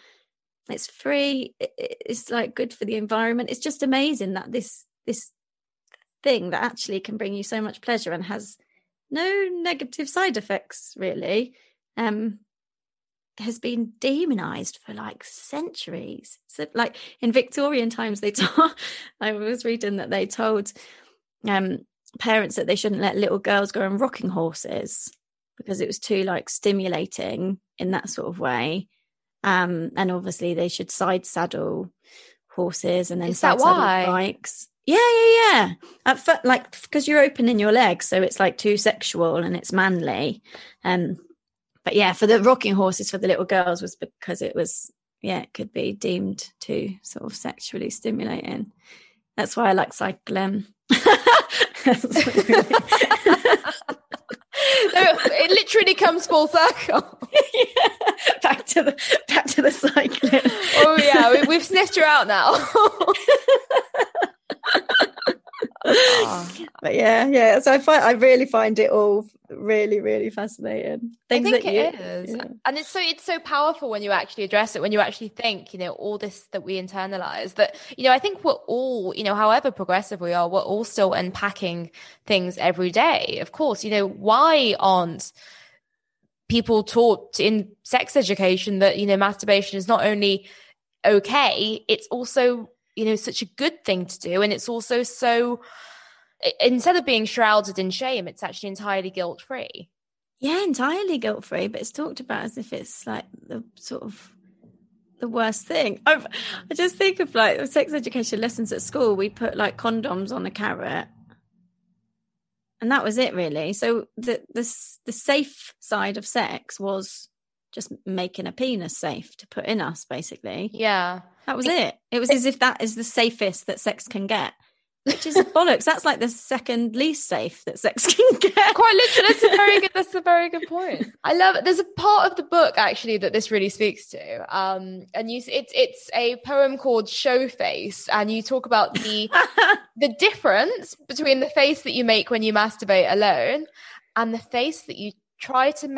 It's free it's like good for the environment. It's just amazing that this this thing that actually can bring you so much pleasure and has no negative side effects really. Um has been demonized for like centuries. So, like in Victorian times, they told, I was reading that they told um, parents that they shouldn't let little girls go on rocking horses because it was too like stimulating in that sort of way. Um, and obviously, they should side saddle horses and then Is side saddle bikes. Yeah, yeah, yeah. At fir- like because you're opening your legs, so it's like too sexual and it's manly. Um, but yeah, for the rocking horses for the little girls was because it was yeah, it could be deemed too sort of sexually stimulating. That's why I like cycling. it literally comes full circle. yeah. Back to the back to the cycling. Oh yeah, we, have sniffed her out now. but yeah, yeah. So I find I really find it all really, really fascinating. Things I think it you, is, yeah. and it's so it's so powerful when you actually address it. When you actually think, you know, all this that we internalize. That you know, I think we're all, you know, however progressive we are, we're all still unpacking things every day. Of course, you know, why aren't people taught in sex education that, you know, masturbation is not only okay, it's also, you know, such a good thing to do. And it's also so, instead of being shrouded in shame, it's actually entirely guilt free. Yeah, entirely guilt free, but it's talked about as if it's like the sort of the worst thing. I've, I just think of like sex education lessons at school. We put like condoms on a carrot, and that was it really. So the the the safe side of sex was just making a penis safe to put in us, basically. Yeah, that was it. It was as if that is the safest that sex can get which is bollocks. That's like the second least safe that sex can get. Quite literally, that's a very good. That's a very good point. I love. It. There's a part of the book actually that this really speaks to. Um, and you, it's it's a poem called Show Face, and you talk about the the difference between the face that you make when you masturbate alone and the face that you try to.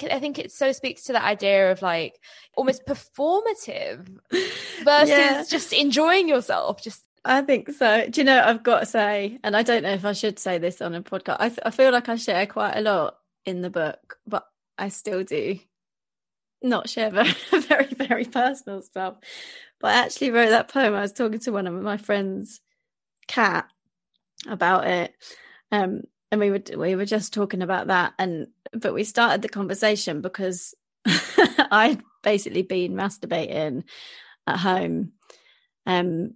I think it so speaks to the idea of like almost performative versus yeah. just enjoying yourself. Just I think so. Do you know, I've got to say, and I don't know if I should say this on a podcast, I, I feel like I share quite a lot in the book, but I still do not share very, very, very personal stuff. But I actually wrote that poem. I was talking to one of my friends, Cat, about it. Um, and we were we were just talking about that and but we started the conversation because I'd basically been masturbating at home um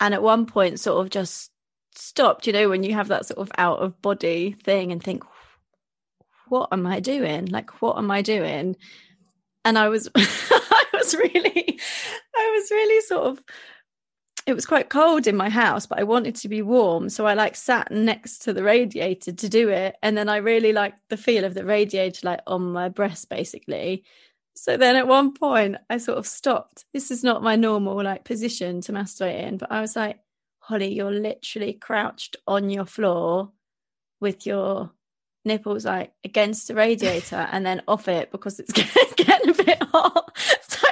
and at one point sort of just stopped you know when you have that sort of out of body thing and think what am i doing? Like what am i doing? And i was i was really i was really sort of it was quite cold in my house, but I wanted to be warm. So I like sat next to the radiator to do it. And then I really liked the feel of the radiator like on my breast, basically. So then at one point I sort of stopped. This is not my normal like position to masturbate in, but I was like, Hollie, you're literally crouched on your floor with your nipples like against the radiator and then off it because it's getting a bit hot. So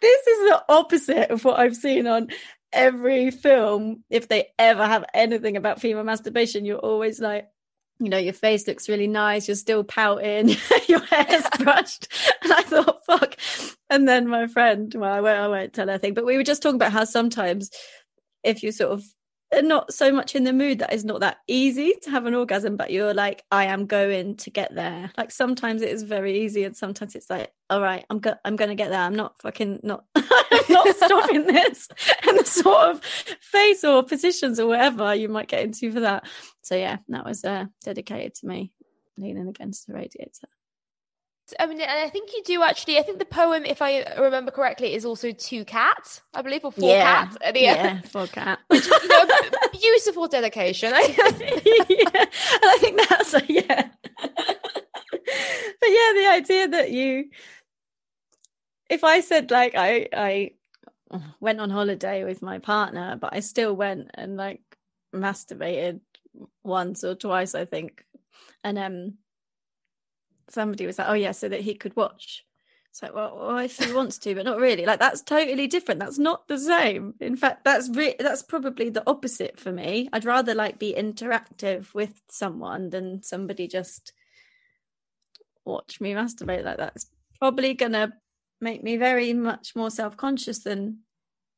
this is the opposite of what I've seen on every film, if they ever have anything about female masturbation, you're always like, you know, your face looks really nice, you're still pouting, your hair's brushed. And I thought, fuck. And then my friend, well, I won't, I won't tell her thing, but we were just talking about how sometimes if you sort of not so much in the mood that is not that easy to have an orgasm, but you're like, I am going to get there. Like sometimes it is very easy, and sometimes it's like, all right, I'm go- I'm going to get there. I'm not fucking not I'm not stopping this. And the sort of face or positions or whatever you might get into for that. So yeah, that was uh, dedicated to me leaning against the radiator. I mean, and I think you do actually. I think the poem, if I remember correctly, is also two cats, I believe, or four yeah, cats. Yeah, four cat. Which, you know, beautiful dedication. yeah, and I think that's a, yeah. but yeah, the idea that you, if I said like I I went on holiday with my partner, but I still went and like masturbated once or twice, I think, and um somebody was like, "Oh yeah," so that he could watch. It's like, well, well, if he wants to, but not really. Like that's totally different. That's not the same. In fact, that's re- that's probably the opposite for me. I'd rather like be interactive with someone than somebody just watch me masturbate like that. It's probably gonna make me very much more self conscious than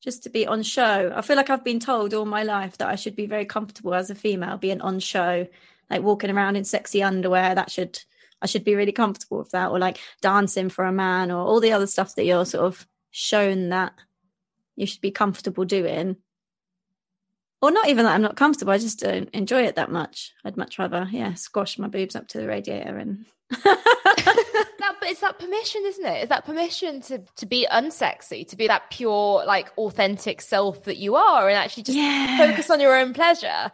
just to be on show. I feel like I've been told all my life that I should be very comfortable as a female, being on show, like walking around in sexy underwear. That should I should be really comfortable with that, or like dancing for a man, or all the other stuff that you're sort of shown that you should be comfortable doing. Or not even that I'm not comfortable, I just don't enjoy it that much. I'd much rather, yeah, squash my boobs up to the radiator and that but it's that permission isn't it it's that permission to to be unsexy to be that pure like authentic self that you are and actually just Yeah. focus on your own pleasure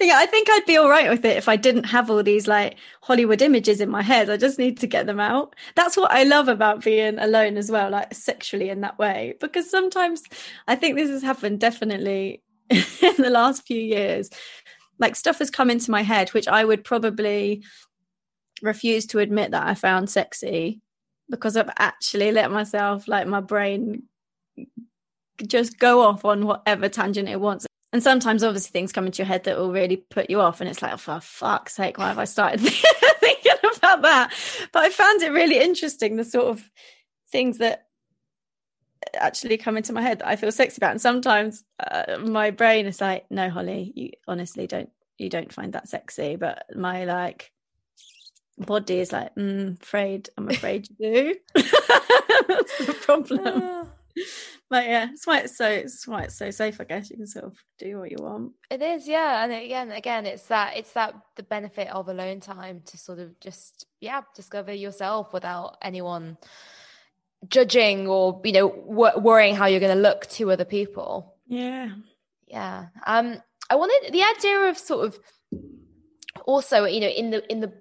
yeah, I think I'd be all right with it if I didn't have all these like Hollywood images in my head. I just need to get them out. That's what I love about being alone as well, like sexually in that way. Because sometimes I think this has happened definitely in the last few years. Like stuff has come into my head, which I would probably refuse to admit that I found sexy because I've actually let myself, like my brain, just go off on whatever tangent it wants. And sometimes, obviously, things come into your head that will really put you off. And it's like, oh, for fuck's sake, why have I started thinking about that? But I found it really interesting the sort of things that actually come into my head that I feel sexy about. And sometimes uh, my brain is like, no, Hollie, you honestly don't, you don't find that sexy. But my like, body is like, mm, afraid, I'm afraid you do. That's the problem. but yeah, it's why it's so it's why it's so safe. I guess you can sort of do what you want. It is, yeah, and again, again, it's that it's that the benefit of alone time to sort of just yeah discover yourself without anyone judging or you know wor- worrying how you're going to look to other people. Yeah, Yeah, um, I wanted the idea of sort of also you know in the in the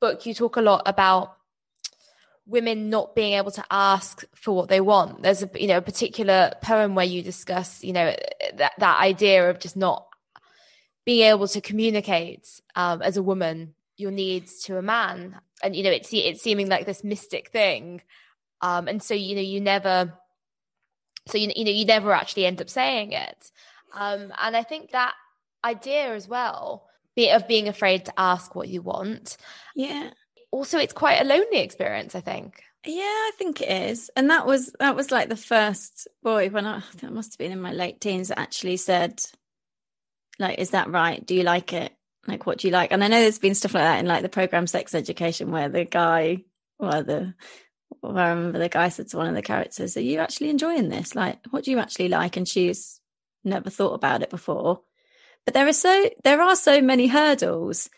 book you talk a lot about women not being able to ask for what they want. There's a you know a particular poem where you discuss you know that that idea of just not being able to communicate um, as a woman your needs to a man, and you know it's it's seeming like this mystic thing, um, and so you know you never, so you you know you never actually end up saying it, um, and I think that idea as well be, of being afraid to ask what you want. Yeah, also it's quite a lonely experience i think yeah. I think it is, and that was that was like the first boy when I that must have been in my late teens that actually said, like, is that right? Do you like it? Like, what do you like? And I know there's been stuff like that in like the program Sex Education where the guy, or the I remember the guy said to one of the characters, "Are you actually enjoying this? Like, what do you actually like?" And she's never thought about it before. But there are so there are so many hurdles.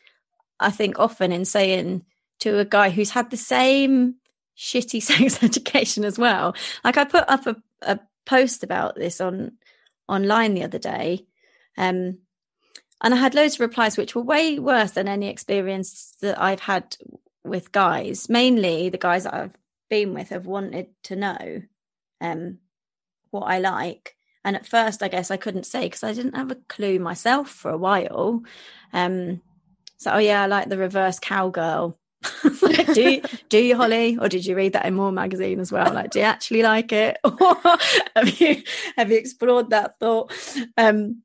I think often in saying to a guy who's had the same shitty sex education as well. Like I put up a, a post about this on online the other day, um, and I had loads of replies which were way worse than any experience that I've had with guys. Mainly the guys that I've been with have wanted to know um, what I like. And at first, I guess I couldn't say because I didn't have a clue myself for a while. Um, so, oh yeah, I like the reverse cowgirl. Like, do you, do you, Hollie, or did you read that in More magazine as well? Like, do you actually like it, or have you have you explored that thought? Um,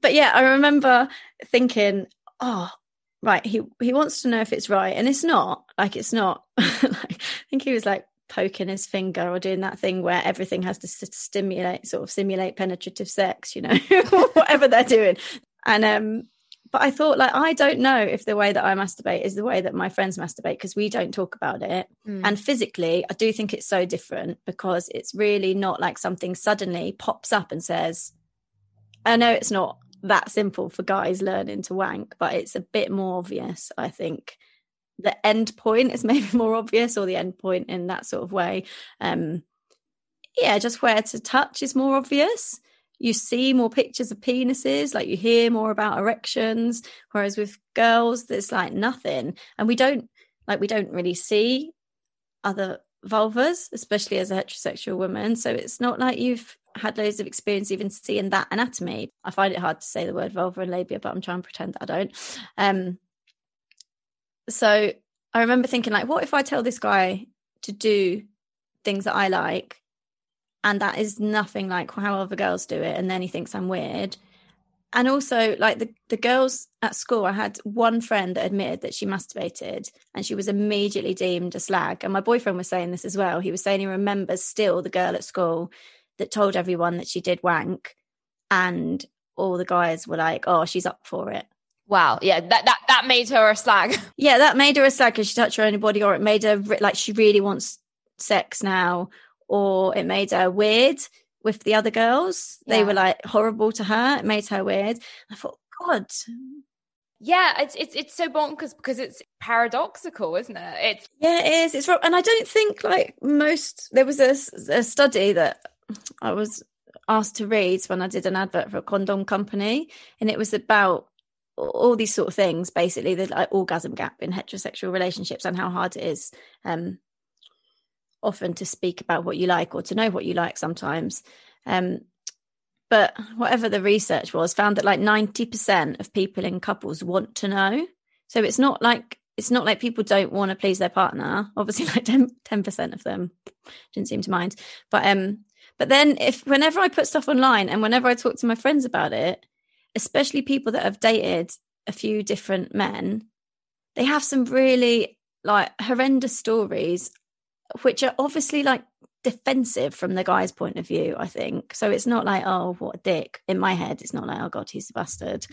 but yeah, I remember thinking, oh, right, he he wants to know if it's right, and it's not. Like, it's not. like, I think he was like poking his finger or doing that thing where everything has to stimulate sort of simulate penetrative sex you know whatever they're doing and um but i thought like i don't know if the way that i masturbate is the way that my friends masturbate because we don't talk about it. Mm. and physically i do think it's so different because it's really not like something suddenly pops up and says i know it's not that simple for guys learning to wank but it's a bit more obvious i think. The end point is maybe more obvious or the end point in that sort of way. Um yeah just where to touch is more obvious you see more pictures of penises like you hear more about erections whereas with girls there's like nothing. And we don't like we don't really see other vulvas especially as a heterosexual woman. So it's not like you've had loads of experience even seeing that anatomy. I find it hard to say the word vulva and labia but i'm trying to pretend that i don't. Um so I remember thinking, like, what if I tell this guy to do things that I like, and that is nothing like how other girls do it, and then he thinks I'm weird. And also, like the the girls at school, I had one friend that admitted that she masturbated, and she was immediately deemed a slag. And my boyfriend was saying this as well. He was saying he remembers still the girl at school that told everyone that she did wank, and all the guys were like, "Oh, she's up for it." Wow. Yeah. That that that made her a slag. Yeah, that made her a slag because she touched her own body, or it made her like she really wants sex now, or it made her weird with the other girls. Yeah. They were like horrible to her. It made her weird. I thought, God. Yeah, it's it's it's so bonkers because it's paradoxical, isn't it? It's yeah, it is. It's and I don't think like most. There was a, a study that I was asked to read when I did an advert for a condom company, and it was about all these sort of things basically the like, orgasm gap in heterosexual relationships and how hard it is um, often to speak about what you like or to know what you like sometimes. Um, but whatever the research was found that like 90% of people in couples want to know. So it's not like it's not like people don't want to please their partner. Obviously like 10 percent of them didn't seem to mind. But um but then if whenever i put stuff online and whenever i talk to my friends about it especially people that have dated a few different men, they have some really like horrendous stories, which are obviously like defensive from the guy's point of view, I think. So it's not like, oh, what a dick. In my head, it's not like, oh God, he's a bastard.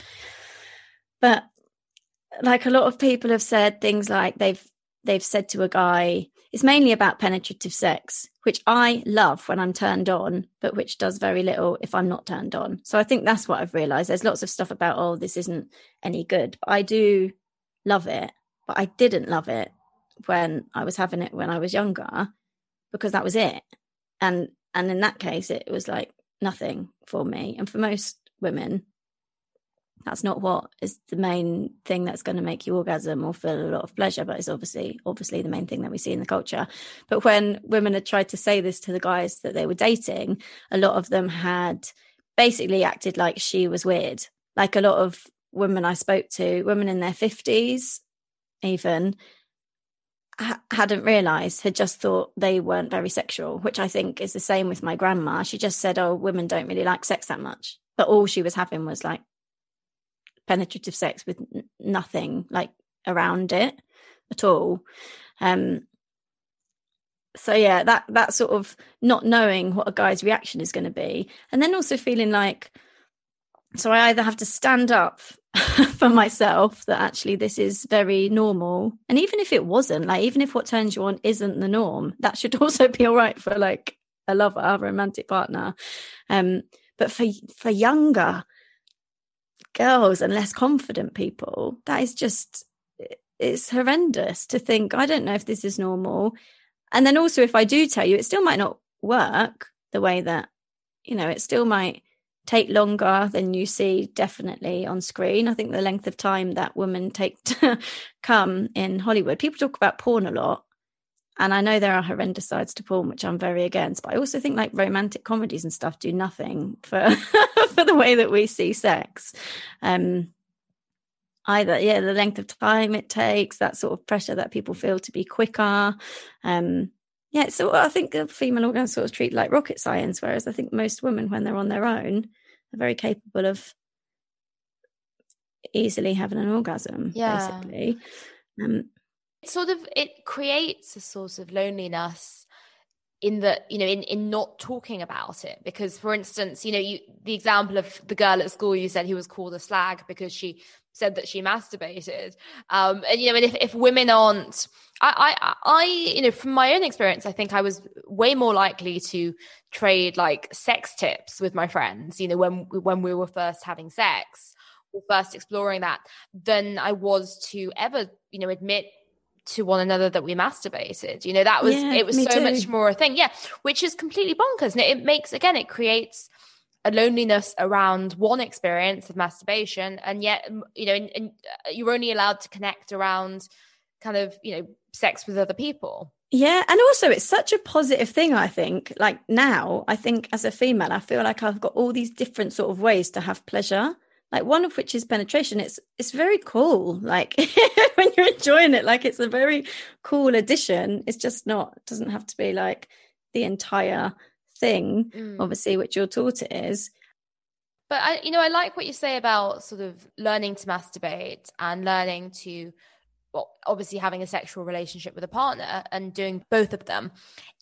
But like a lot of people have said things like they've they've said to a guy, it's mainly about penetrative sex, which I love when I'm turned on, but which does very little if I'm not turned on. So I think that's what I've realized. There's lots of stuff about, oh, this isn't any good, but I do love it. But I didn't love it when I was having it when I was younger because that was it. And and in that case it was like nothing for me. And for most women, that's not what is the main thing that's going to make you orgasm or feel a lot of pleasure but it's obviously obviously the main thing that we see in the culture but when women had tried to say this to the guys that they were dating a lot of them had basically acted like she was weird like a lot of women i spoke to women in their 50s even ha- hadn't realized had just thought they weren't very sexual which i think is the same with my grandma. She just said oh women don't really like sex that much. But all she was having was like penetrative sex with n- nothing like around it at all. Um so yeah that that sort of not knowing what a guy's reaction is going to be and then also feeling like so i either have to stand up for myself that actually this is very normal and even if it wasn't like even if what turns you on isn't the norm that should also be all right for like a lover a romantic partner um but for for younger girls and less confident people, that is just it's horrendous to think, I don't know if this is normal. And then also if I do tell you, it still might not work the way that, you know, it still might take longer than you see definitely on screen. I think the length of time that women take to come in Hollywood. People talk about porn a lot. And I know there are horrendous sides to porn, which I'm very against, but I also think like romantic comedies and stuff do nothing for for the way that we see sex. Um, either yeah, the length of time it takes, that sort of pressure that people feel to be quicker. Um, yeah, so I think the female organs sort of treat like rocket science, whereas I think most women, when they're on their own, are very capable of easily having an orgasm. Yeah. Basically. Um, it sort of it creates a source of loneliness in the you know in in not talking about it because for instance you know you the example of the girl at school you said he was called a slag because she said that she masturbated um and you know and if, if women aren't I, I i you know from my own experience i think i was way more likely to trade like sex tips with my friends you know when when we were first having sex or first exploring that than i was to ever you know admit to one another that we masturbated. You know, that was yeah, it was so too. much more a thing. Yeah, which is completely bonkers. And it, it makes again, it creates a loneliness around one experience of masturbation, and yet you know, uh, you're only allowed to connect around kind of you know sex with other people. Yeah, and also it's such a positive thing. I think, like now, I think as a female, I feel like I've got all these different sort of ways to have pleasure like one of which is penetration it's it's very cool like when you're enjoying it like it's a very cool addition it's just not doesn't have to be like the entire thing mm. obviously which you're taught it is. But i you know i like what you say about sort of learning to masturbate and learning to well, obviously having a sexual relationship with a partner and doing both of them.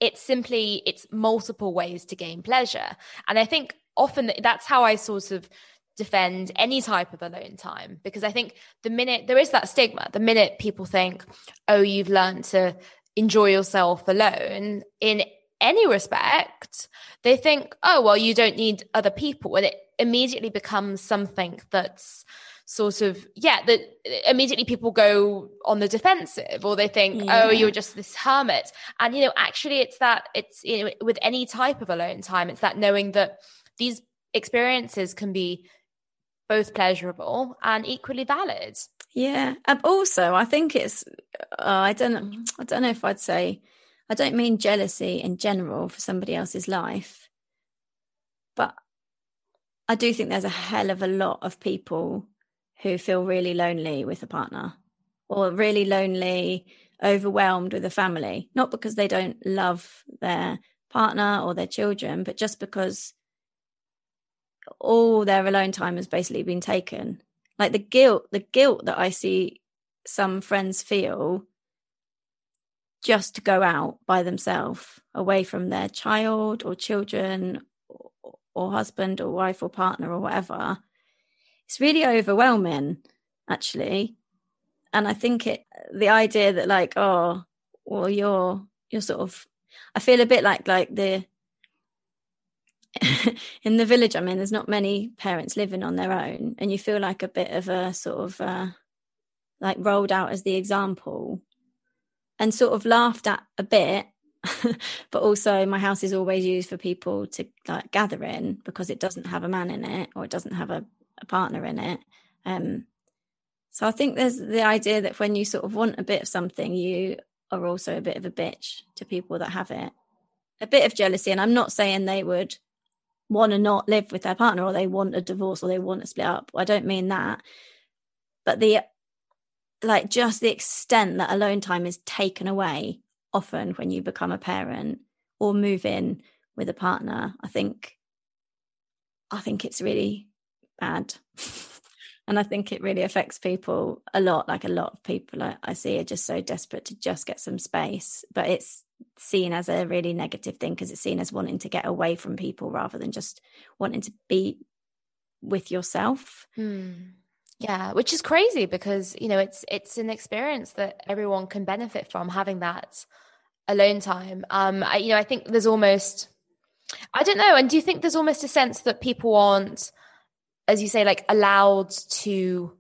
It's simply it's multiple ways to gain pleasure. And i think often that's how i sort of defend any type of alone time because I think the minute there is that stigma, the minute people think, oh, you've learned to enjoy yourself alone in any respect, they think, oh, well, you don't need other people. And it immediately becomes something that's sort of, yeah, that immediately people go on the defensive or they think, yeah. oh, you're just this hermit. And, you know, actually, it's that, it's, you know, with any type of alone time, it's that knowing that these experiences can be both pleasurable and equally valid. Yeah, and also I think it's uh, I don't I don't know if I'd say I don't mean jealousy in general for somebody else's life, but I do think there's a hell of a lot of people who feel really lonely with a partner or really lonely, overwhelmed with a family, not because they don't love their partner or their children, but just because all their alone time has basically been taken. Like the guilt, the guilt that I see some friends feel just to go out by themselves away from their child or children or, or husband or wife or partner or whatever. It's really overwhelming, actually. And I think it the idea that like, oh, well, you're you're sort of I feel a bit like like the in the village i mean there's not many parents living on their own, and you feel like a bit of a sort of uh, like rolled out as the example, and sort of laughed at a bit. but also, my house is always used for people to like gather in because it doesn't have a man in it or it doesn't have a, a partner in it. Um, so I think there's the idea that when you sort of want a bit of something, you are also a bit of a bitch to people that have it. A bit of jealousy, and I'm not saying they would want to not live with their partner or they want a divorce or they want to split up. I don't mean that. But the like just the extent that alone time is taken away often when you become a parent or move in with a partner, I think I think it's really bad. and I think it really affects people a lot. Like a lot of people I, I see are just so desperate to just get some space. But it's seen as a really negative thing because it's seen as wanting to get away from people rather than just wanting to be with yourself. Hmm. Yeah, which is crazy because you know it's it's an experience that everyone can benefit from having that alone time. Um, I, you know, I think there's almost, I don't know, and do you think there's almost a sense that people aren't, as you say, like allowed to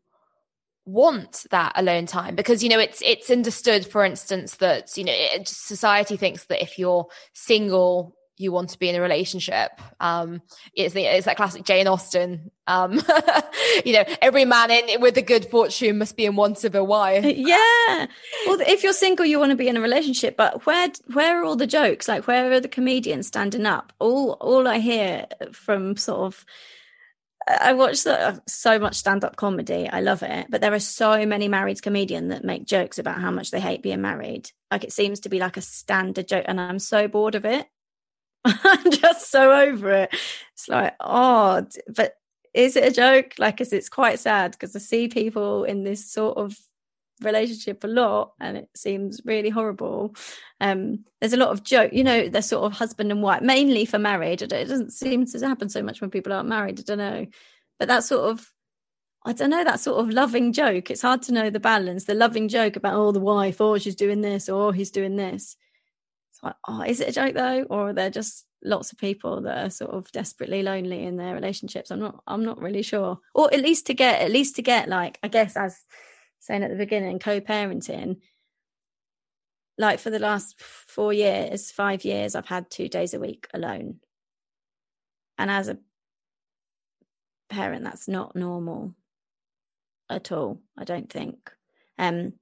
want that alone time because you know it's it's understood for instance that you know it, society thinks that if you're single you want to be in a relationship um it's the, it's that classic jane austen um you know every man in with a good fortune must be in want of a wife yeah well if you're single you want to be in a relationship but where where are all the jokes like where are the comedians standing up all all i hear from sort of I watch so much stand up comedy. I love it. But there are so many married comedians that make jokes about how much they hate being married. Like it seems to be like a standard joke. And I'm so bored of it. I'm just so over it. It's like, oh, but is it a joke? Like, it's quite sad because I see people in this sort of relationship a lot and it seems really horrible. Um, there's a lot of joke, you know, they're sort of husband and wife, mainly for married. It doesn't seem to happen so much when people aren't married. I don't know. But that sort of, I don't know, that sort of loving joke. It's hard to know the balance. The loving joke about, oh, the wife, oh, she's doing this, or he's doing this. Like, oh, is it a joke though? Or are there just lots of people that are sort of desperately lonely in their relationships? I'm not, I'm not really sure. Or at least to get, at least to get like, I guess as saying at the beginning, co-parenting, like for the last four years, five years, I've had two days a week alone. And as a parent, that's not normal at all, I don't think. Um,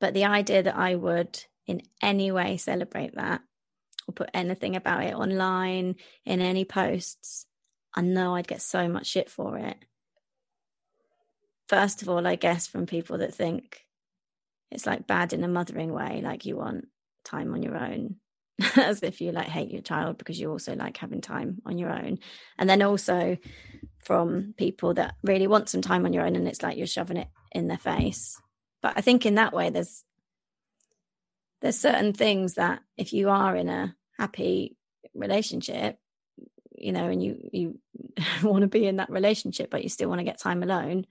but the idea that I would in any way celebrate that or put anything about it online in any posts, I know I'd get so much shit for it first of all, I guess from people that think it's like bad in a mothering way, like you want time on your own, as if you like hate your child because you also like having time on your own. And then also from people that really want some time on your own and it's like you're shoving it in their face. But I think in that way there's there's certain things that if you are in a happy relationship, you know, and you you want to be in that relationship but you still want to get time alone,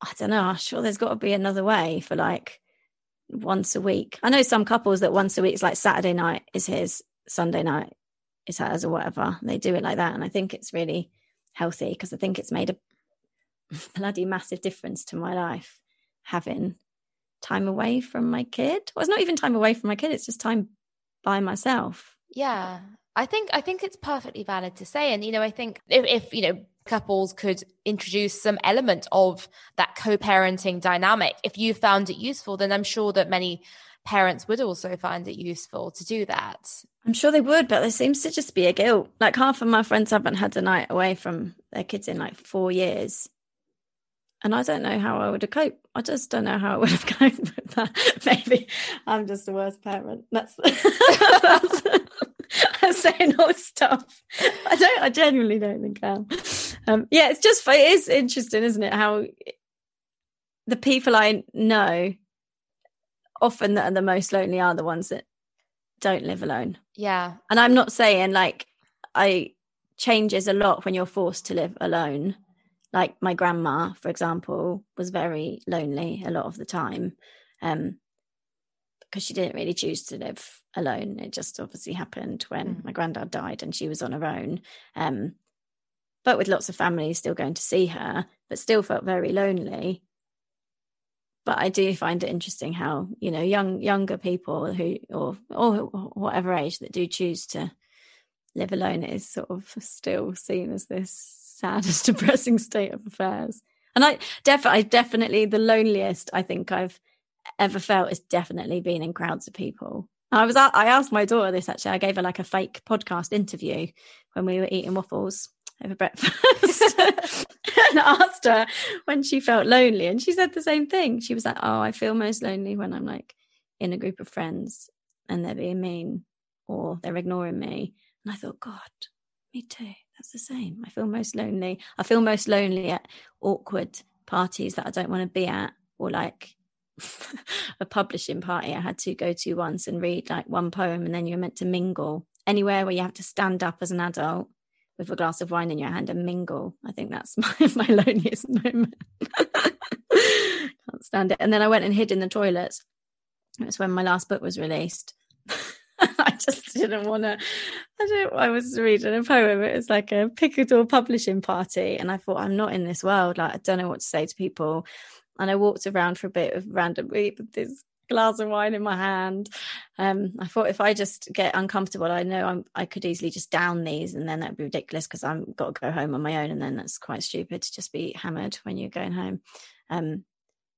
I don't know. I'm sure there's got to be another way for like once a week. I know some couples that once a week is like Saturday night is his, Sunday night is hers, or whatever. They do it like that, and I think it's really healthy because I think it's made a bloody massive difference to my life having time away from my kid. Well, it's not even time away from my kid; it's just time by myself. Yeah, I think I think it's perfectly valid to say, and you know, I think if, if you know couples could introduce some element of that co-parenting dynamic if you found it useful then i'm sure that many parents would also find it useful to do that i'm sure they would but there seems to just be a guilt like half of my friends haven't had a night away from their kids in like four years and I don't know how I would have coped. I just don't know how I would have coped with that. Maybe I'm just the worst parent. That's, that's I'm saying all stuff. I don't. I genuinely don't think I am. Um, yeah, it's just it is interesting, isn't it? How the people I know often that are the most lonely are the ones that don't live alone. Yeah, and I'm not saying like I changes a lot when you're forced to live alone. Like my grandma, for example, was very lonely a lot of the time. Um, because she didn't really choose to live alone. It just obviously happened when mm. my granddad died and she was on her own. Um, but with lots of families still going to see her, but still felt very lonely. But I do find it interesting how you know young younger people who or or whatever age that do choose to live alone is sort of still seen as this sad and depressing state of affairs. And I definitely, definitely the loneliest I think I've ever felt is definitely being in crowds of people. I was I asked my daughter this actually. I gave her like a fake podcast interview when we were eating waffles over breakfast and asked her when she felt lonely and she said the same thing. She was like, "Oh, I feel most lonely when I'm like in a group of friends and they're being mean or they're ignoring me." And I thought, "God, me too. That's the same. I feel most lonely. I feel most lonely at awkward parties that I don't want to be at or like a publishing party I had to go to once and read like one poem, and then you're meant to mingle anywhere where you have to stand up as an adult with a glass of wine in your hand and mingle. I think that's my, my loneliest moment. Can't stand it. And then I went and hid in the toilets. It was when my last book was released. I just didn't want to. I don't. I was reading a poem. It was like a Picador publishing party, and I thought, I'm not in this world. Like I don't know what to say to people and I walked around for a bit of randomly with this glass of wine in my hand. Um, I thought if I just get uncomfortable, I know I'm, I could easily just down these, and then that'd be ridiculous because I'm got to go home on my own, and then that's quite stupid to just be hammered when you're going home. Um,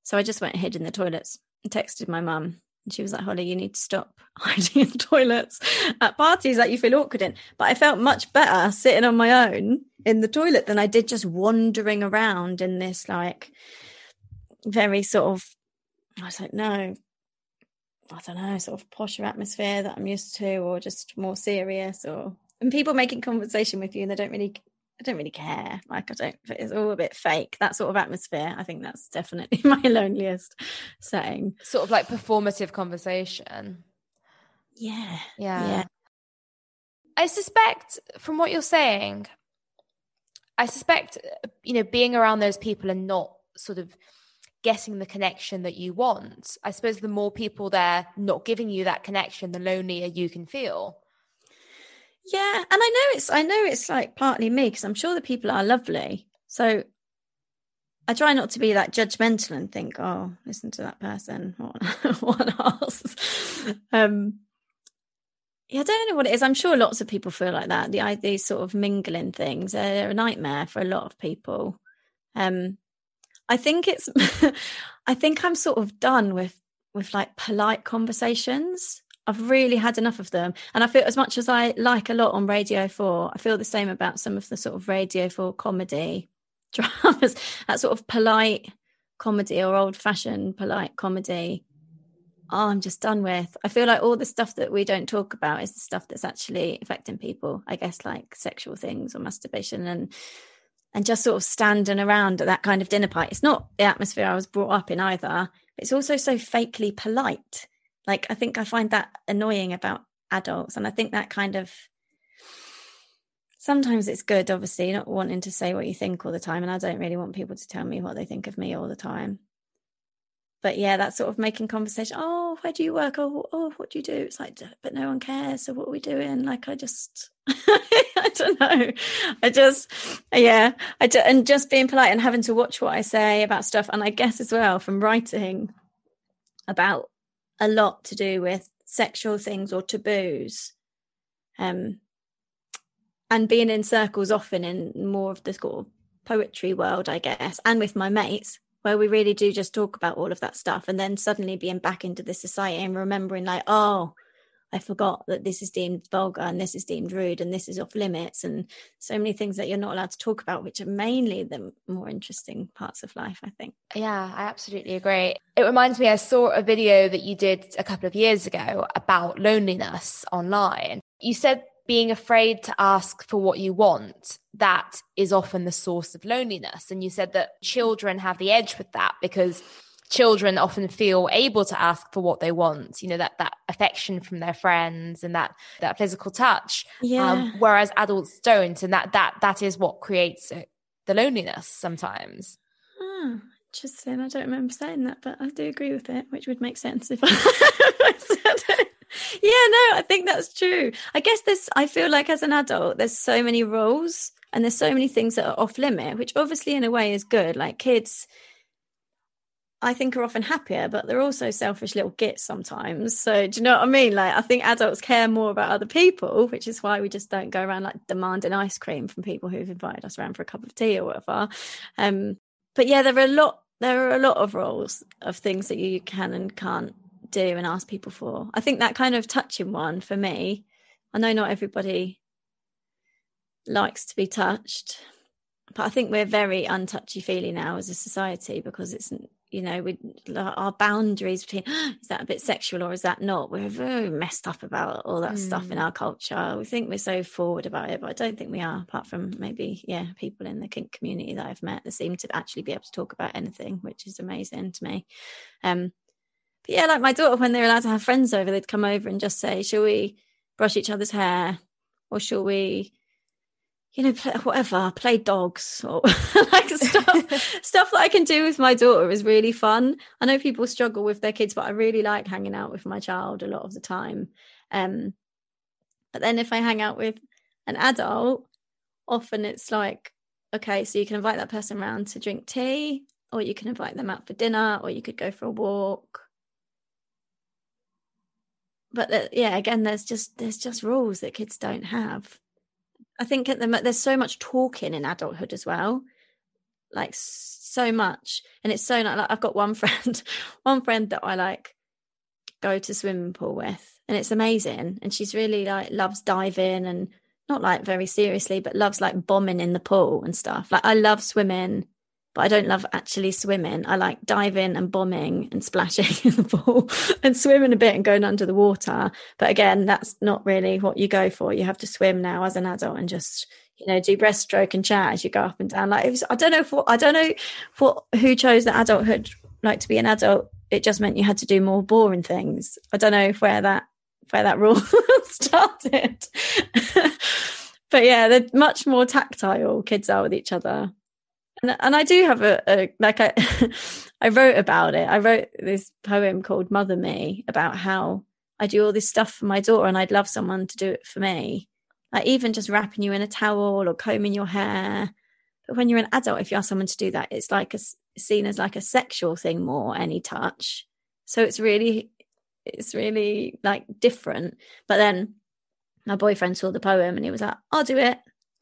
so I just went and hid in the toilets and texted my mum. And she was like, Hollie, you need to stop hiding in toilets at parties that you feel awkward in. But I felt much better sitting on my own in the toilet than I did just wandering around in this like very sort of, I was like, no, I don't know, sort of posher atmosphere that I'm used to, or just more serious, or and people making conversation with you and they don't really I don't really care. Like I don't. It's all a bit fake. That sort of atmosphere. I think that's definitely my loneliest setting. Sort of like performative conversation. Yeah. Yeah. Yeah. I suspect from what you're saying, I suspect, you know, being around those people and not sort of getting the connection that you want, I suppose the more people there not giving you that connection, the lonelier you can feel. Yeah, and I know it's I know it's like partly me because I'm sure the people are lovely. So I try not to be that judgmental and think, oh, listen to that person. What, what else? Um, yeah, I don't know what it is. I'm sure lots of people feel like that. The these sort of mingling things are a nightmare for a lot of people. Um, I think it's, I think I'm sort of done with with like polite conversations. I've really had enough of them, and I feel as much as I like a lot on Radio Four, I feel the same about some of the sort of Radio Four comedy dramas. That sort of polite comedy or old fashioned polite comedy oh, I'm just done with. I feel like all the stuff that we don't talk about is the stuff that's actually affecting people. I guess like sexual things or masturbation and and just sort of standing around at that kind of dinner party. It's not the atmosphere I was brought up in either. It's also so fakely polite. Like I think I find that annoying about adults, and I think that kind of sometimes it's good obviously not wanting to say what you think all the time and i don't really want people to tell me what they think of me all the time but yeah, that sort of making conversation. Oh, where do you work? Oh, oh, what do you do? It's like, but no one cares. So what are we doing? Like, I just, I don't know. I just, yeah, I do, and just being polite and having to watch what I say about stuff. And I guess as well from writing about a lot to do with sexual things or taboos, um, and being in circles often in more of the sort of poetry world, I guess, and with my mates where we really do just talk about all of that stuff and then suddenly being back into the society and remembering like oh i forgot that this is deemed vulgar and this is deemed rude and this is off limits and so many things that you're not allowed to talk about which are mainly the more interesting parts of life i think. Yeah i absolutely agree. It reminds me i saw a video that you did a couple of years ago about loneliness online. You said being afraid to ask for what you want, that is often the source of loneliness. And you said that children have the edge with that because children often feel able to ask for what they want you know that that affection from their friends and that that physical touch um, yeah um, whereas adults don't and that that that is what creates it, the loneliness sometimes oh, interesting i don't remember saying that but i do agree with it which would make sense if i said it yeah, no, I think that's true. I guess there's, I feel like as an adult, there's so many rules and there's so many things that are off limit, which obviously in a way is good. Like kids, I think are often happier, but they're also selfish little gits sometimes. So do you know what I mean? Like I think adults care more about other people, which is why we just don't go around like demanding ice cream from people who've invited us around for a cup of tea or whatever. Um, but yeah, there are a lot there are a lot of rules of things that you can and can't do and ask people for. I think that kind of touching one for me, I know not everybody likes to be touched, but I think we're very untouchy feely now as a society because it's you know we our boundaries between is that a bit sexual or is that not we're very messed up about all that mm. stuff in mm. our culture we think we're so forward about it but i don't think we are apart from maybe yeah people in the kink community that i've met that seem to actually be able to talk about anything which is amazing to me um but yeah, like my daughter, when they're allowed to have friends over, they'd come over and just say, "Shall we brush each other's hair, or shall we, you know, play, whatever, play dogs or like stuff, stuff that I can do with my daughter is really fun. I know people struggle with their kids, but I really like hanging out with my child a lot of the time. Um, but then if I hang out with an adult, often it's like, okay, so you can invite that person around to drink tea, or you can invite them out for dinner, or you could go for a walk but uh, yeah, again, there's just there's just rules that kids don't have. I think at the there's so much talking in adulthood as well, like so much, and it's so not like I've got one friend, one friend that I like go to swimming pool with, and it's amazing, and she's really like loves diving and not like very seriously, but loves like bombing in the pool and stuff. Like I love swimming but I don't love actually swimming. I like diving and bombing and splashing in the pool and swimming a bit and going under the water. But again, that's not really what you go for. You have to swim now as an adult and just, you know, do breaststroke and chat as you go up and down. Like it was, I don't know for, I don't know for who chose the adulthood, like to be an adult. It just meant you had to do more boring things. I don't know where that, where that rule started. but yeah, they're much more tactile kids are with each other. And, and I do have a, a like I, I wrote about it. I wrote this poem called Mother Me about how I do all this stuff for my daughter and I'd love someone to do it for me. Like even just wrapping you in a towel or combing your hair. But when you're an adult, if you ask someone to do that, it's like a, seen as like a sexual thing more, any touch. So it's really, it's really like different. But then my boyfriend saw the poem and he was like, I'll do it.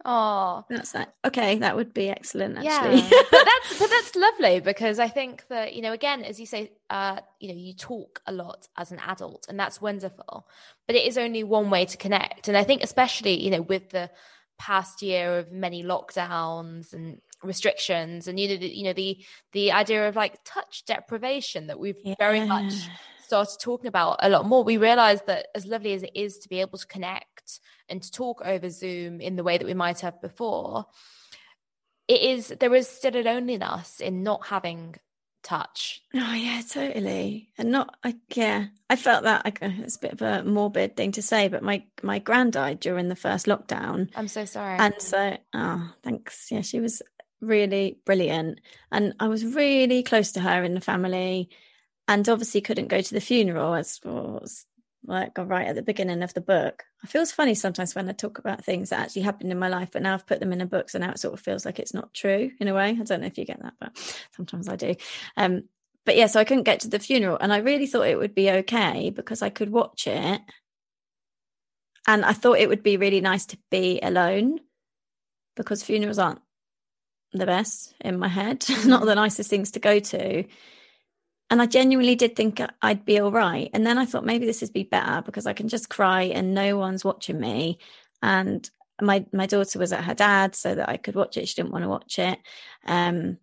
Oh, that's that. okay. That would be excellent, actually. Yeah, but that's but that's lovely because I think that you know, again, as you say, uh, you know, you talk a lot as an adult, and that's wonderful. But it is only one way to connect, and I think especially you know with the past year of many lockdowns and restrictions, and you know, the, you know the the idea of like touch deprivation that we've yeah. very much started talking about a lot more. We realized that as lovely as it is to be able to connect and to talk over Zoom in the way that we might have before, it is there is still a loneliness in not having touch. Oh yeah, totally. And not I yeah, I felt that like uh, it's a bit of a morbid thing to say, but my my grand died during the first lockdown. I'm so sorry. And so oh thanks. Yeah, she was really brilliant. And I was really close to her in the family and obviously couldn't go to the funeral as was like right at the beginning of the book. I feels funny sometimes when I talk about things that actually happened in my life, but now I've put them in a book, so now it sort of feels like it's not true in a way. I don't know if you get that, but sometimes I do. Um, but yeah, so I couldn't get to the funeral, and I really thought it would be okay because I could watch it, and I thought it would be really nice to be alone because funerals aren't the best in my head, not the nicest things to go to and I genuinely did think I'd be all right. And then I thought maybe this would be better because I can just cry and no one's watching me. And my my daughter was at her dad so that I could watch it. She didn't want to watch it. Um,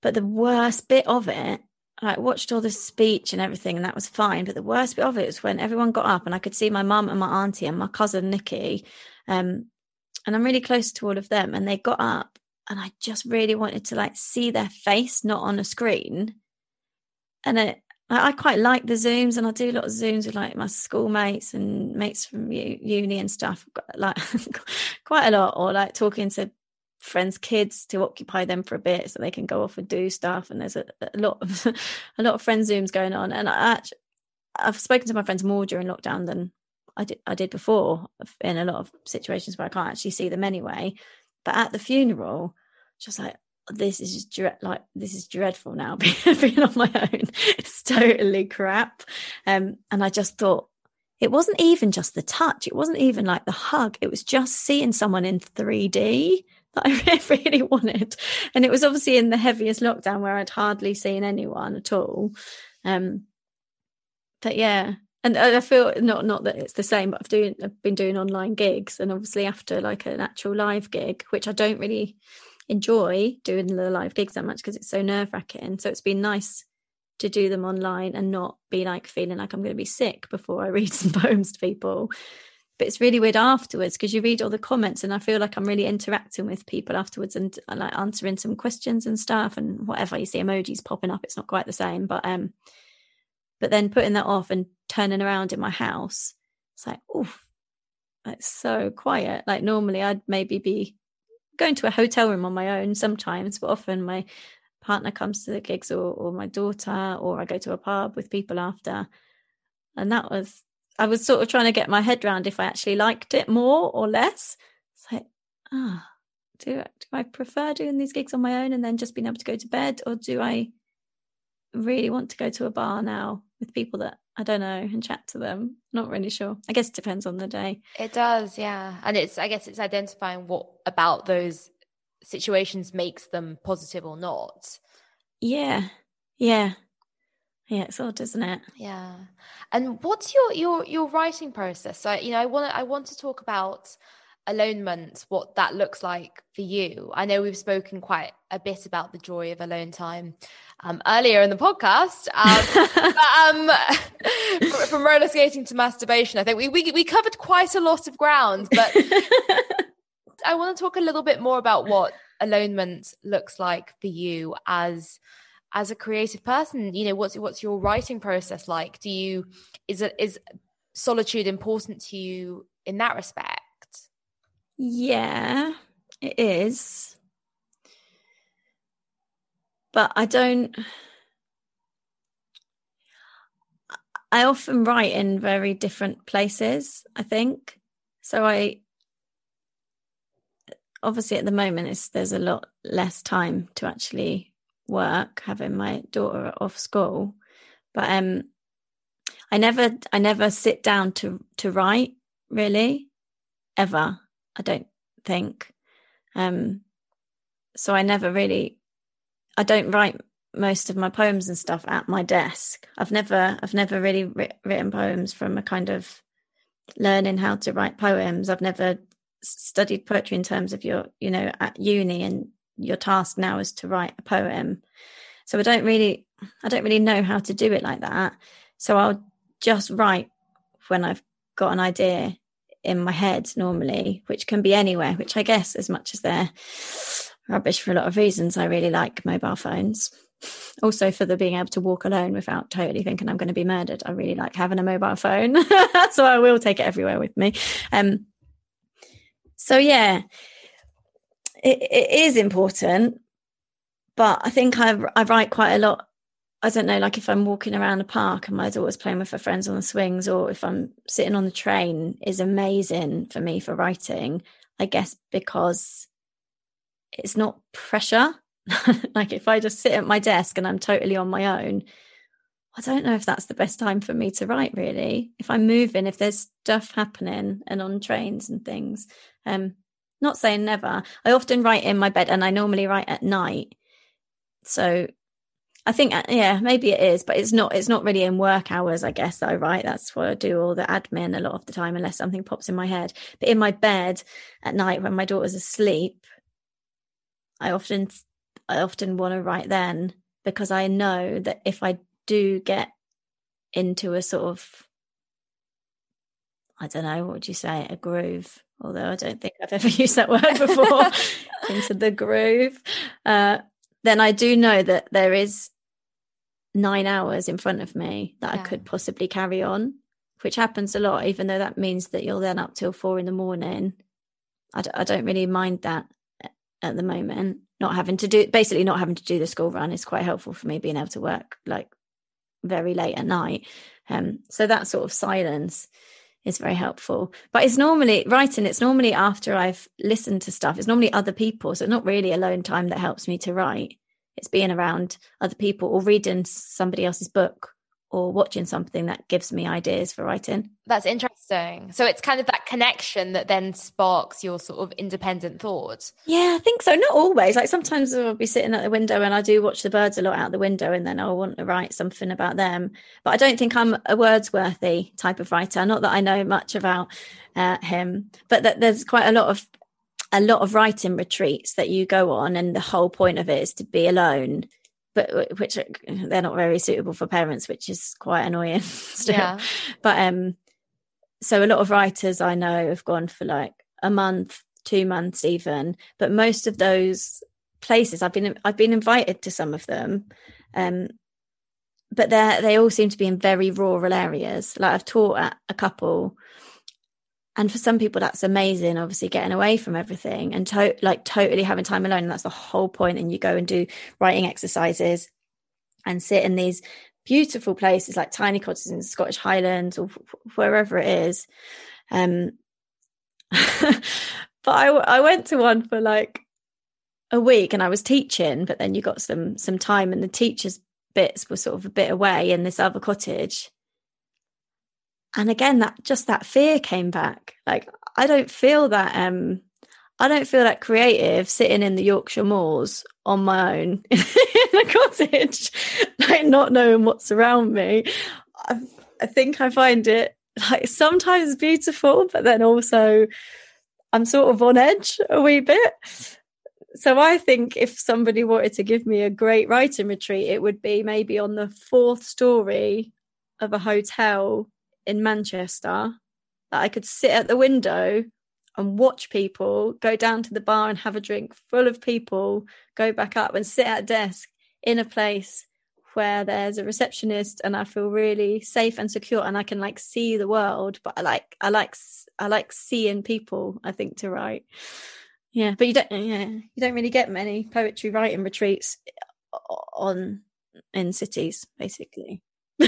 but the worst bit of it, I watched all the speech and everything, and that was fine. But the worst bit of it was when everyone got up and I could see my mum and my auntie and my cousin Nikki. Um, and I'm really close to all of them, and they got up, and I just really wanted to like see their face, not on a screen and it, I quite like the zooms, and I do a lot of zooms with like my schoolmates and mates from uni and stuff. Like quite a lot, or like talking to friends' kids to occupy them for a bit so they can go off and do stuff. And there's a, a lot of a lot of friend zooms going on, and I actually, I've spoken to my friends more during lockdown than I did I did before in a lot of situations where I can't actually see them anyway. But at the funeral, just like this is just dread like this is dreadful now being on my own. It's totally crap. Um and i just thought it wasn't even just the touch. It wasn't even like the hug. It was just seeing someone in 3d that i really wanted. And it was obviously in the heaviest lockdown where i'd hardly seen anyone at all. Um but yeah. And I feel not not that it's the same, but I've doing I've been doing online gigs, and obviously after like an actual live gig, which I don't really enjoy doing the live gigs that much because it's so nerve wracking. So it's been nice to do them online and not be like feeling like I'm going to be sick before I read some poems to people. But it's really weird afterwards because you read all the comments and I feel like I'm really interacting with people afterwards and uh, like answering some questions and stuff and whatever you see emojis popping up. It's not quite the same, but um, but then putting that off and turning around in my house, it's like, oof, it's so quiet. Like normally I'd maybe be going to a hotel room on my own sometimes, but often my partner comes to the gigs or, or my daughter, or I go to a pub with people after. And that was, I was sort of trying to get my head around if I actually liked it more or less. It's like, ah, oh, do, do I prefer doing these gigs on my own and then just being able to go to bed, or do I really want to go to a bar now with people that I don't know and chat to them. Not really sure. I guess it depends on the day. It does, yeah. And it's I guess it's identifying what about those situations makes them positive or not. Yeah. Yeah. Yeah, it's odd, isn't it? Yeah. And what's your your your writing process? So, you know, I want I want to talk about alonement, what that looks like for you. I know we've spoken quite a bit about the joy of alone time um, earlier in the podcast. Um, but, um, from, roller skating to masturbation, I think we, we, we covered quite a lot of ground. But I want to talk a little bit more about what alonement looks like for you as as a creative person. You know, what's what's your writing process like? Do you is it is solitude important to you in that respect? Yeah, it is. But I don't I often write in very different places, I think. So I obviously at the moment it's there's a lot less time to actually work having my daughter off school. But um I never I never sit down to to write really ever. I don't think. Um so I never really I don't write most of my poems and stuff at my desk. I've never I've never really written poems from a kind of learning how to write poems. I've never studied poetry in terms of your you know at uni and your task now is to write a poem. So I don't really I don't really know how to do it like that. So I'll just write when I've got an idea in my head normally, which can be anywhere, which I guess as much as they're rubbish for a lot of reasons, I really like mobile phones also for the being able to walk alone without totally thinking I'm going to be murdered. I really like having a mobile phone, so I will take it everywhere with me. Um, so yeah, it, it is important, but I think I I write quite a lot. I don't know, like if I'm walking around the park and my daughter's playing with her friends on the swings, or if I'm sitting on the train, is amazing for me for writing. I guess because it's not pressure like if I just sit at my desk and I'm totally on my own, I don't know if that's the best time for me to write really. If I'm moving, if there's stuff happening and on trains and things. Um not saying never. I often write in my bed and I normally write at night. So I think uh, yeah, maybe it is, but it's not it's not really in work hours, I guess, that I write. That's why I do all the admin a lot of the time unless something pops in my head. But in my bed at night when my daughter's asleep, I often I often want to write then because I know that if I do get into a sort of I don't know, what would you say, a groove? Although I don't think I've ever used that word before, into the groove. Uh, then I do know that there is nine hours in front of me that yeah. I could possibly carry on, which happens a lot, even though that means that you're then up till four in the morning. I d- I don't really mind that at the moment not having to do basically not having to do the school run is quite helpful for me being able to work like very late at night. Um so that sort of silence is very helpful. But it's normally writing it's normally after i've listened to stuff. It's normally other people so it's not really alone time that helps me to write. It's being around other people or reading somebody else's book or watching something that gives me ideas for writing. That's interesting. So it's kind of that connection that then sparks your sort of independent thoughts. Yeah, I think so. Not always. Like sometimes I'll be sitting at the window and I do watch the birds a lot out the window and then I'll want to write something about them. But I don't think I'm a Wordsworthy type of writer. Not that I know much about uh, him, but that there's quite a lot of a lot of writing retreats that you go on and the whole point of it is to be alone but which they're not very suitable for parents, which is quite annoying still. Yeah. But um, so a lot of writers I know have gone for like a month, two months even. But most of those places I've been I've been invited to some of them. Um, but they they all seem to be in very rural areas. Like I've taught at a couple and for some people that's amazing obviously getting away from everything and to- like totally having time alone. And that's the whole point. And you go and do writing exercises and sit in these beautiful places like tiny cottages in the Scottish Highlands or wherever it is. Um but I, I went to one for like a week and I was teaching but then you got some some time and the teachers bits were sort of a bit away in this other cottage and again that just that fear came back. Like i don't feel that um i don't feel that creative sitting in the yorkshire moors on my own in a cottage like not knowing what's around me. I, I think i find it like sometimes beautiful but then also i'm sort of on edge a wee bit. So I think if somebody wanted to give me a great writing retreat, it would be maybe on the fourth story of a hotel in Manchester that I could sit at the window and watch people go down to the bar and have a drink full of people, go back up and sit at desk in a place where there's a receptionist and I feel really safe and secure and I can like see the world but I like I like I like seeing people I think to write. Yeah but you don't yeah you don't really get many poetry writing retreats on in cities basically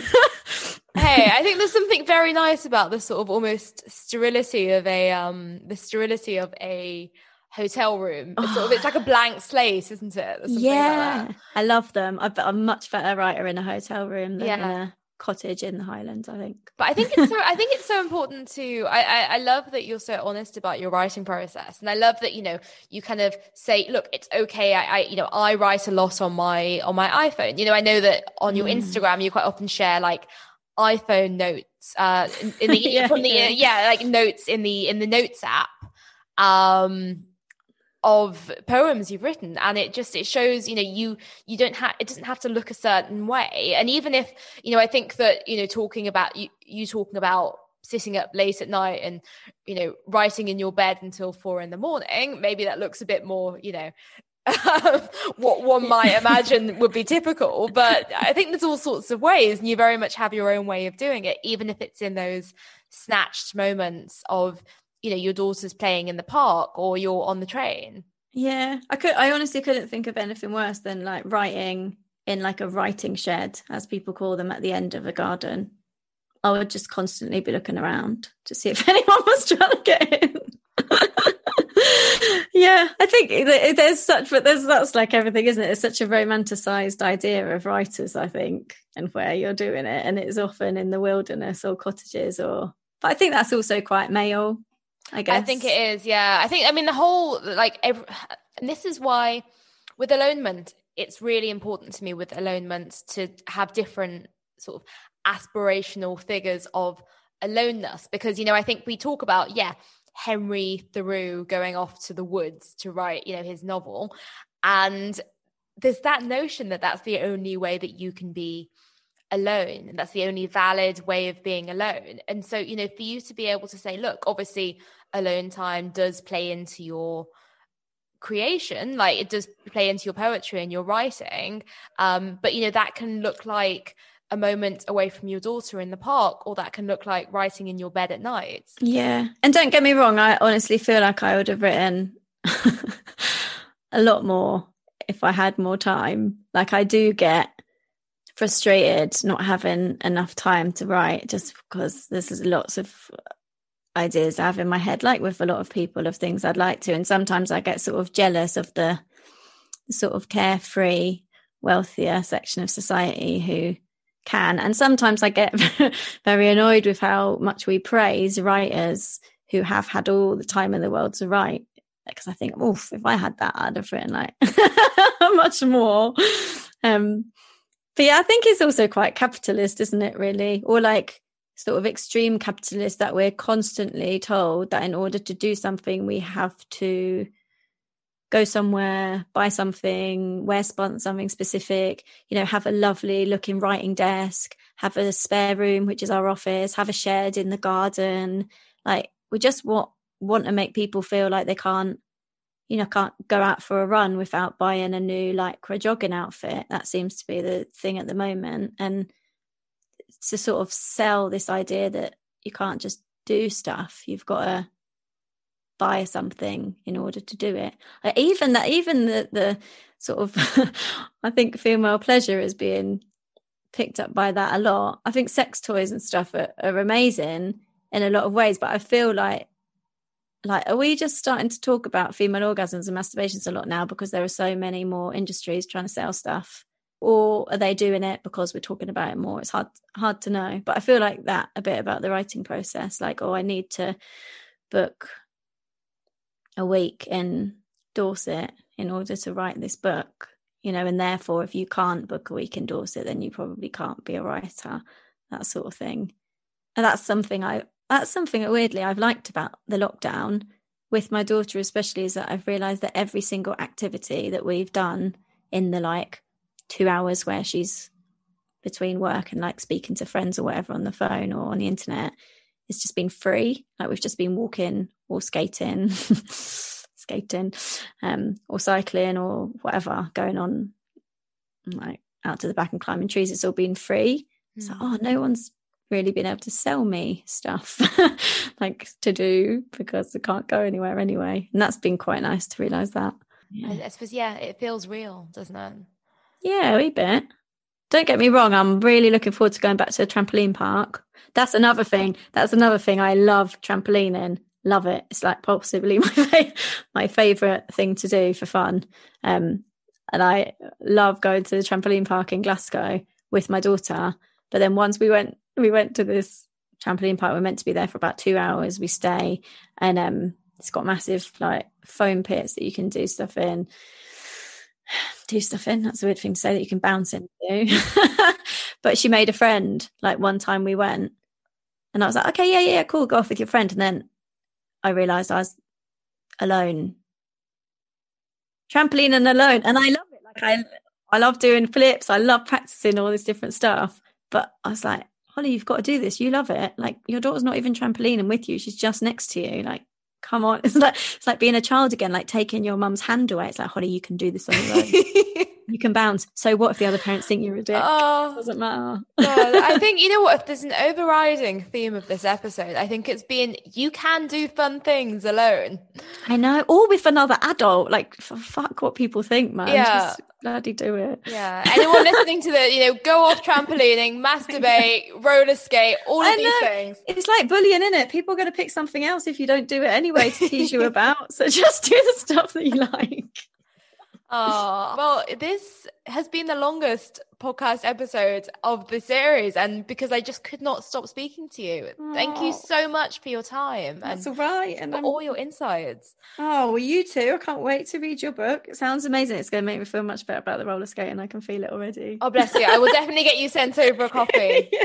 hey I think there's something very nice about the sort of almost sterility of a um the sterility of a hotel room. It's, sort of, it's like a blank slate, isn't it? Yeah, like I love them. I'm a much better writer in a hotel room than yeah. in a cottage in the Highlands. I think. But I think it's so. I think it's so important to. I, I I love that you're so honest about your writing process, and I love that you know you kind of say, look, it's okay. I, I you know I write a lot on my on my iPhone. You know, I know that on your mm. Instagram you quite often share like iPhone notes uh in, in the yeah, from the yeah. yeah like notes in the in the notes app um of poems you've written and it just it shows you know you you don't have it doesn't have to look a certain way and even if you know i think that you know talking about you you talking about sitting up late at night and you know writing in your bed until four in the morning maybe that looks a bit more you know what one might imagine would be typical but i think there's all sorts of ways and you very much have your own way of doing it even if it's in those snatched moments of you know your daughter's playing in the park or you're on the train. Yeah i could i honestly couldn't think of anything worse than like writing in like a writing shed as people call them at the end of a garden. I would just constantly be looking around to see if anyone was trying to get in yeah i think there's such but there's that's like everything isn't it it's such a romanticized idea of writers i think and where you're doing it and it's often in the wilderness or cottages or but i think that's also quite male I guess. I think it is. Yeah. I think, I mean, the whole, like, every, and this is why with alonement, it's really important to me with alonement to have different sort of aspirational figures of aloneness because, you know, I think we talk about, yeah, Henry Thoreau going off to the woods to write, you know, his novel. And there's that notion that that's the only way that you can be alone and that's the only valid way of being alone and so you know for you to be able to say look obviously alone time does play into your creation like it does play into your poetry and your writing um but you know that can look like a moment away from your daughter in the park or that can look like writing in your bed at night. Yeah. And don't get me wrong i honestly feel like i would have written a lot more if i had more time. Like i do get frustrated not having enough time to write just because there's lots of ideas I have in my head, like with a lot of people, of things I'd like to. And sometimes I get sort of jealous of the, sort of carefree, wealthier section of society who can. And sometimes I get very annoyed with how much we praise writers who have had all the time in the world to write. Because I think, oh, if I had that, I'd have written like much more. Um, but yeah, I think it's also quite capitalist, isn't it, really? Or like sort of extreme capitalist that we're constantly told that in order to do something, we have to go somewhere, buy something, wear something specific, you know, have a lovely looking writing desk, have a spare room, which is our office, have a shed in the garden. Like we just want want to make people feel like they can't you know can't go out for a run without buying a new lycra jogging outfit that seems to be the thing at the moment and to sort of sell this idea that you can't just do stuff you've got to buy something in order to do it. Uh, even that even the the sort of i think female pleasure is being picked up by that a lot. I think sex toys and stuff are, are amazing in a lot of ways but i feel like like are we just starting to talk about female orgasms and masturbations a lot now because there are so many more industries trying to sell stuff? Or are they doing it because we're talking about it more? It's hard hard to know. But i feel like that a bit about the writing process like oh i need to book a week in dorset in order to write this book you know and therefore if you can't book a week in dorset then you probably can't be a writer that sort of thing. And that's something i that's something that weirdly I've liked about the lockdown with my daughter, especially, is that I've realized that every single activity that we've done in the like two hours where she's between work and like speaking to friends or whatever on the phone or on the internet it's just been free. Like we've just been walking or skating, skating, um, or cycling or whatever going on, like out to the back and climbing trees. It's all been free. Mm. So, oh, no one's really been able to sell me stuff like to do because I can't go anywhere anyway. And that's been quite nice to realize that. Yeah. I suppose, yeah, it feels real, doesn't it? Yeah, a wee bit. Don't get me wrong, I'm really looking forward to going back to the trampoline park. That's another thing. That's another thing. I love trampolining. Love it. It's like possibly my my favorite thing to do for fun. Um, and I love going to the trampoline park in Glasgow with my daughter. But then once we went we went to this trampoline park, we are meant to be there for about two hours. We stay and um it's got massive like foam pits that you can do stuff in. Do stuff in. That's a weird thing to say that you can bounce into. but she made a friend. Like one time we went, and I was like, okay, yeah, yeah, cool, go off with your friend. And then I realised I was alone, trampoline and alone, and I love it. Like I, I love doing flips. I love practicing all this different stuff. But I was like, Hollie, you've got to do this. You love it. Like your daughter's not even trampolining with you; she's just next to you. Like come on. It's like it's like being a child again, like taking your mum's hand away. It's like, Hollie, you can do this on your own. you can bounce. So what if the other parents think you're a dick? Oh, it doesn't matter. I think you know what? If there's an overriding theme of this episode, I think it's being you can do fun things alone. I know, or with another adult. Like, fuck what people think, man. Yeah. Just bloody do it. Yeah. Anyone listening to the, you know, go off trampolining, masturbate, roller skate, all of these things. It's like bullying, isn't it? People are going to pick something else if you don't do it anyway to tease you about. So just do the stuff that you like. Oh, well, this has been the longest podcast episode of the series, and because I just could not stop speaking to you. Oh, Thank you oh. so much for your time. That's all right. And all your insights. Oh, well, you too. I can't wait to read your book. It sounds amazing. It's going to make me feel much better about the roller skating. I can feel it already. Oh, bless you. I will definitely get you sent over a copy. yeah.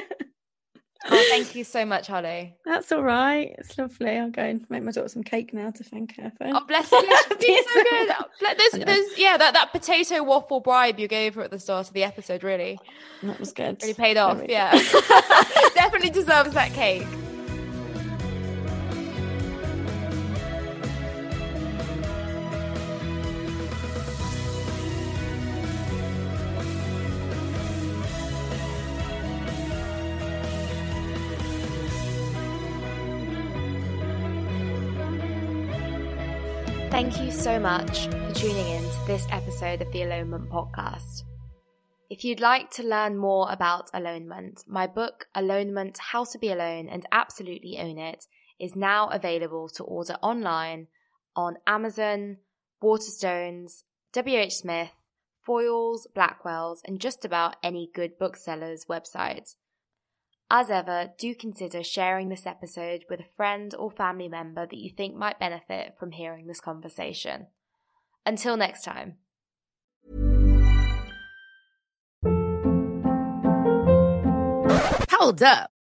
Oh, thank you so much, Hollie. That's all right. It's lovely. I'll go and make my daughter some cake now to thank her for. Oh, bless you. She's so good. There's, there's, yeah, that, that potato waffle bribe you gave her at the start of the episode, really. That was good. Really paid off. Yeah. Definitely deserves that cake. Thank you so much for tuning in to this episode of the Alonement Podcast. If you'd like to learn more about alonement, my book, Alonement How to Be Alone and Absolutely Own It, is now available to order online on Amazon, Waterstones, WH Smith, Foyles, Blackwell's, and just about any good booksellers website. As ever, do consider sharing this episode with a friend or family member that you think might benefit from hearing this conversation. Until next time. Hold up.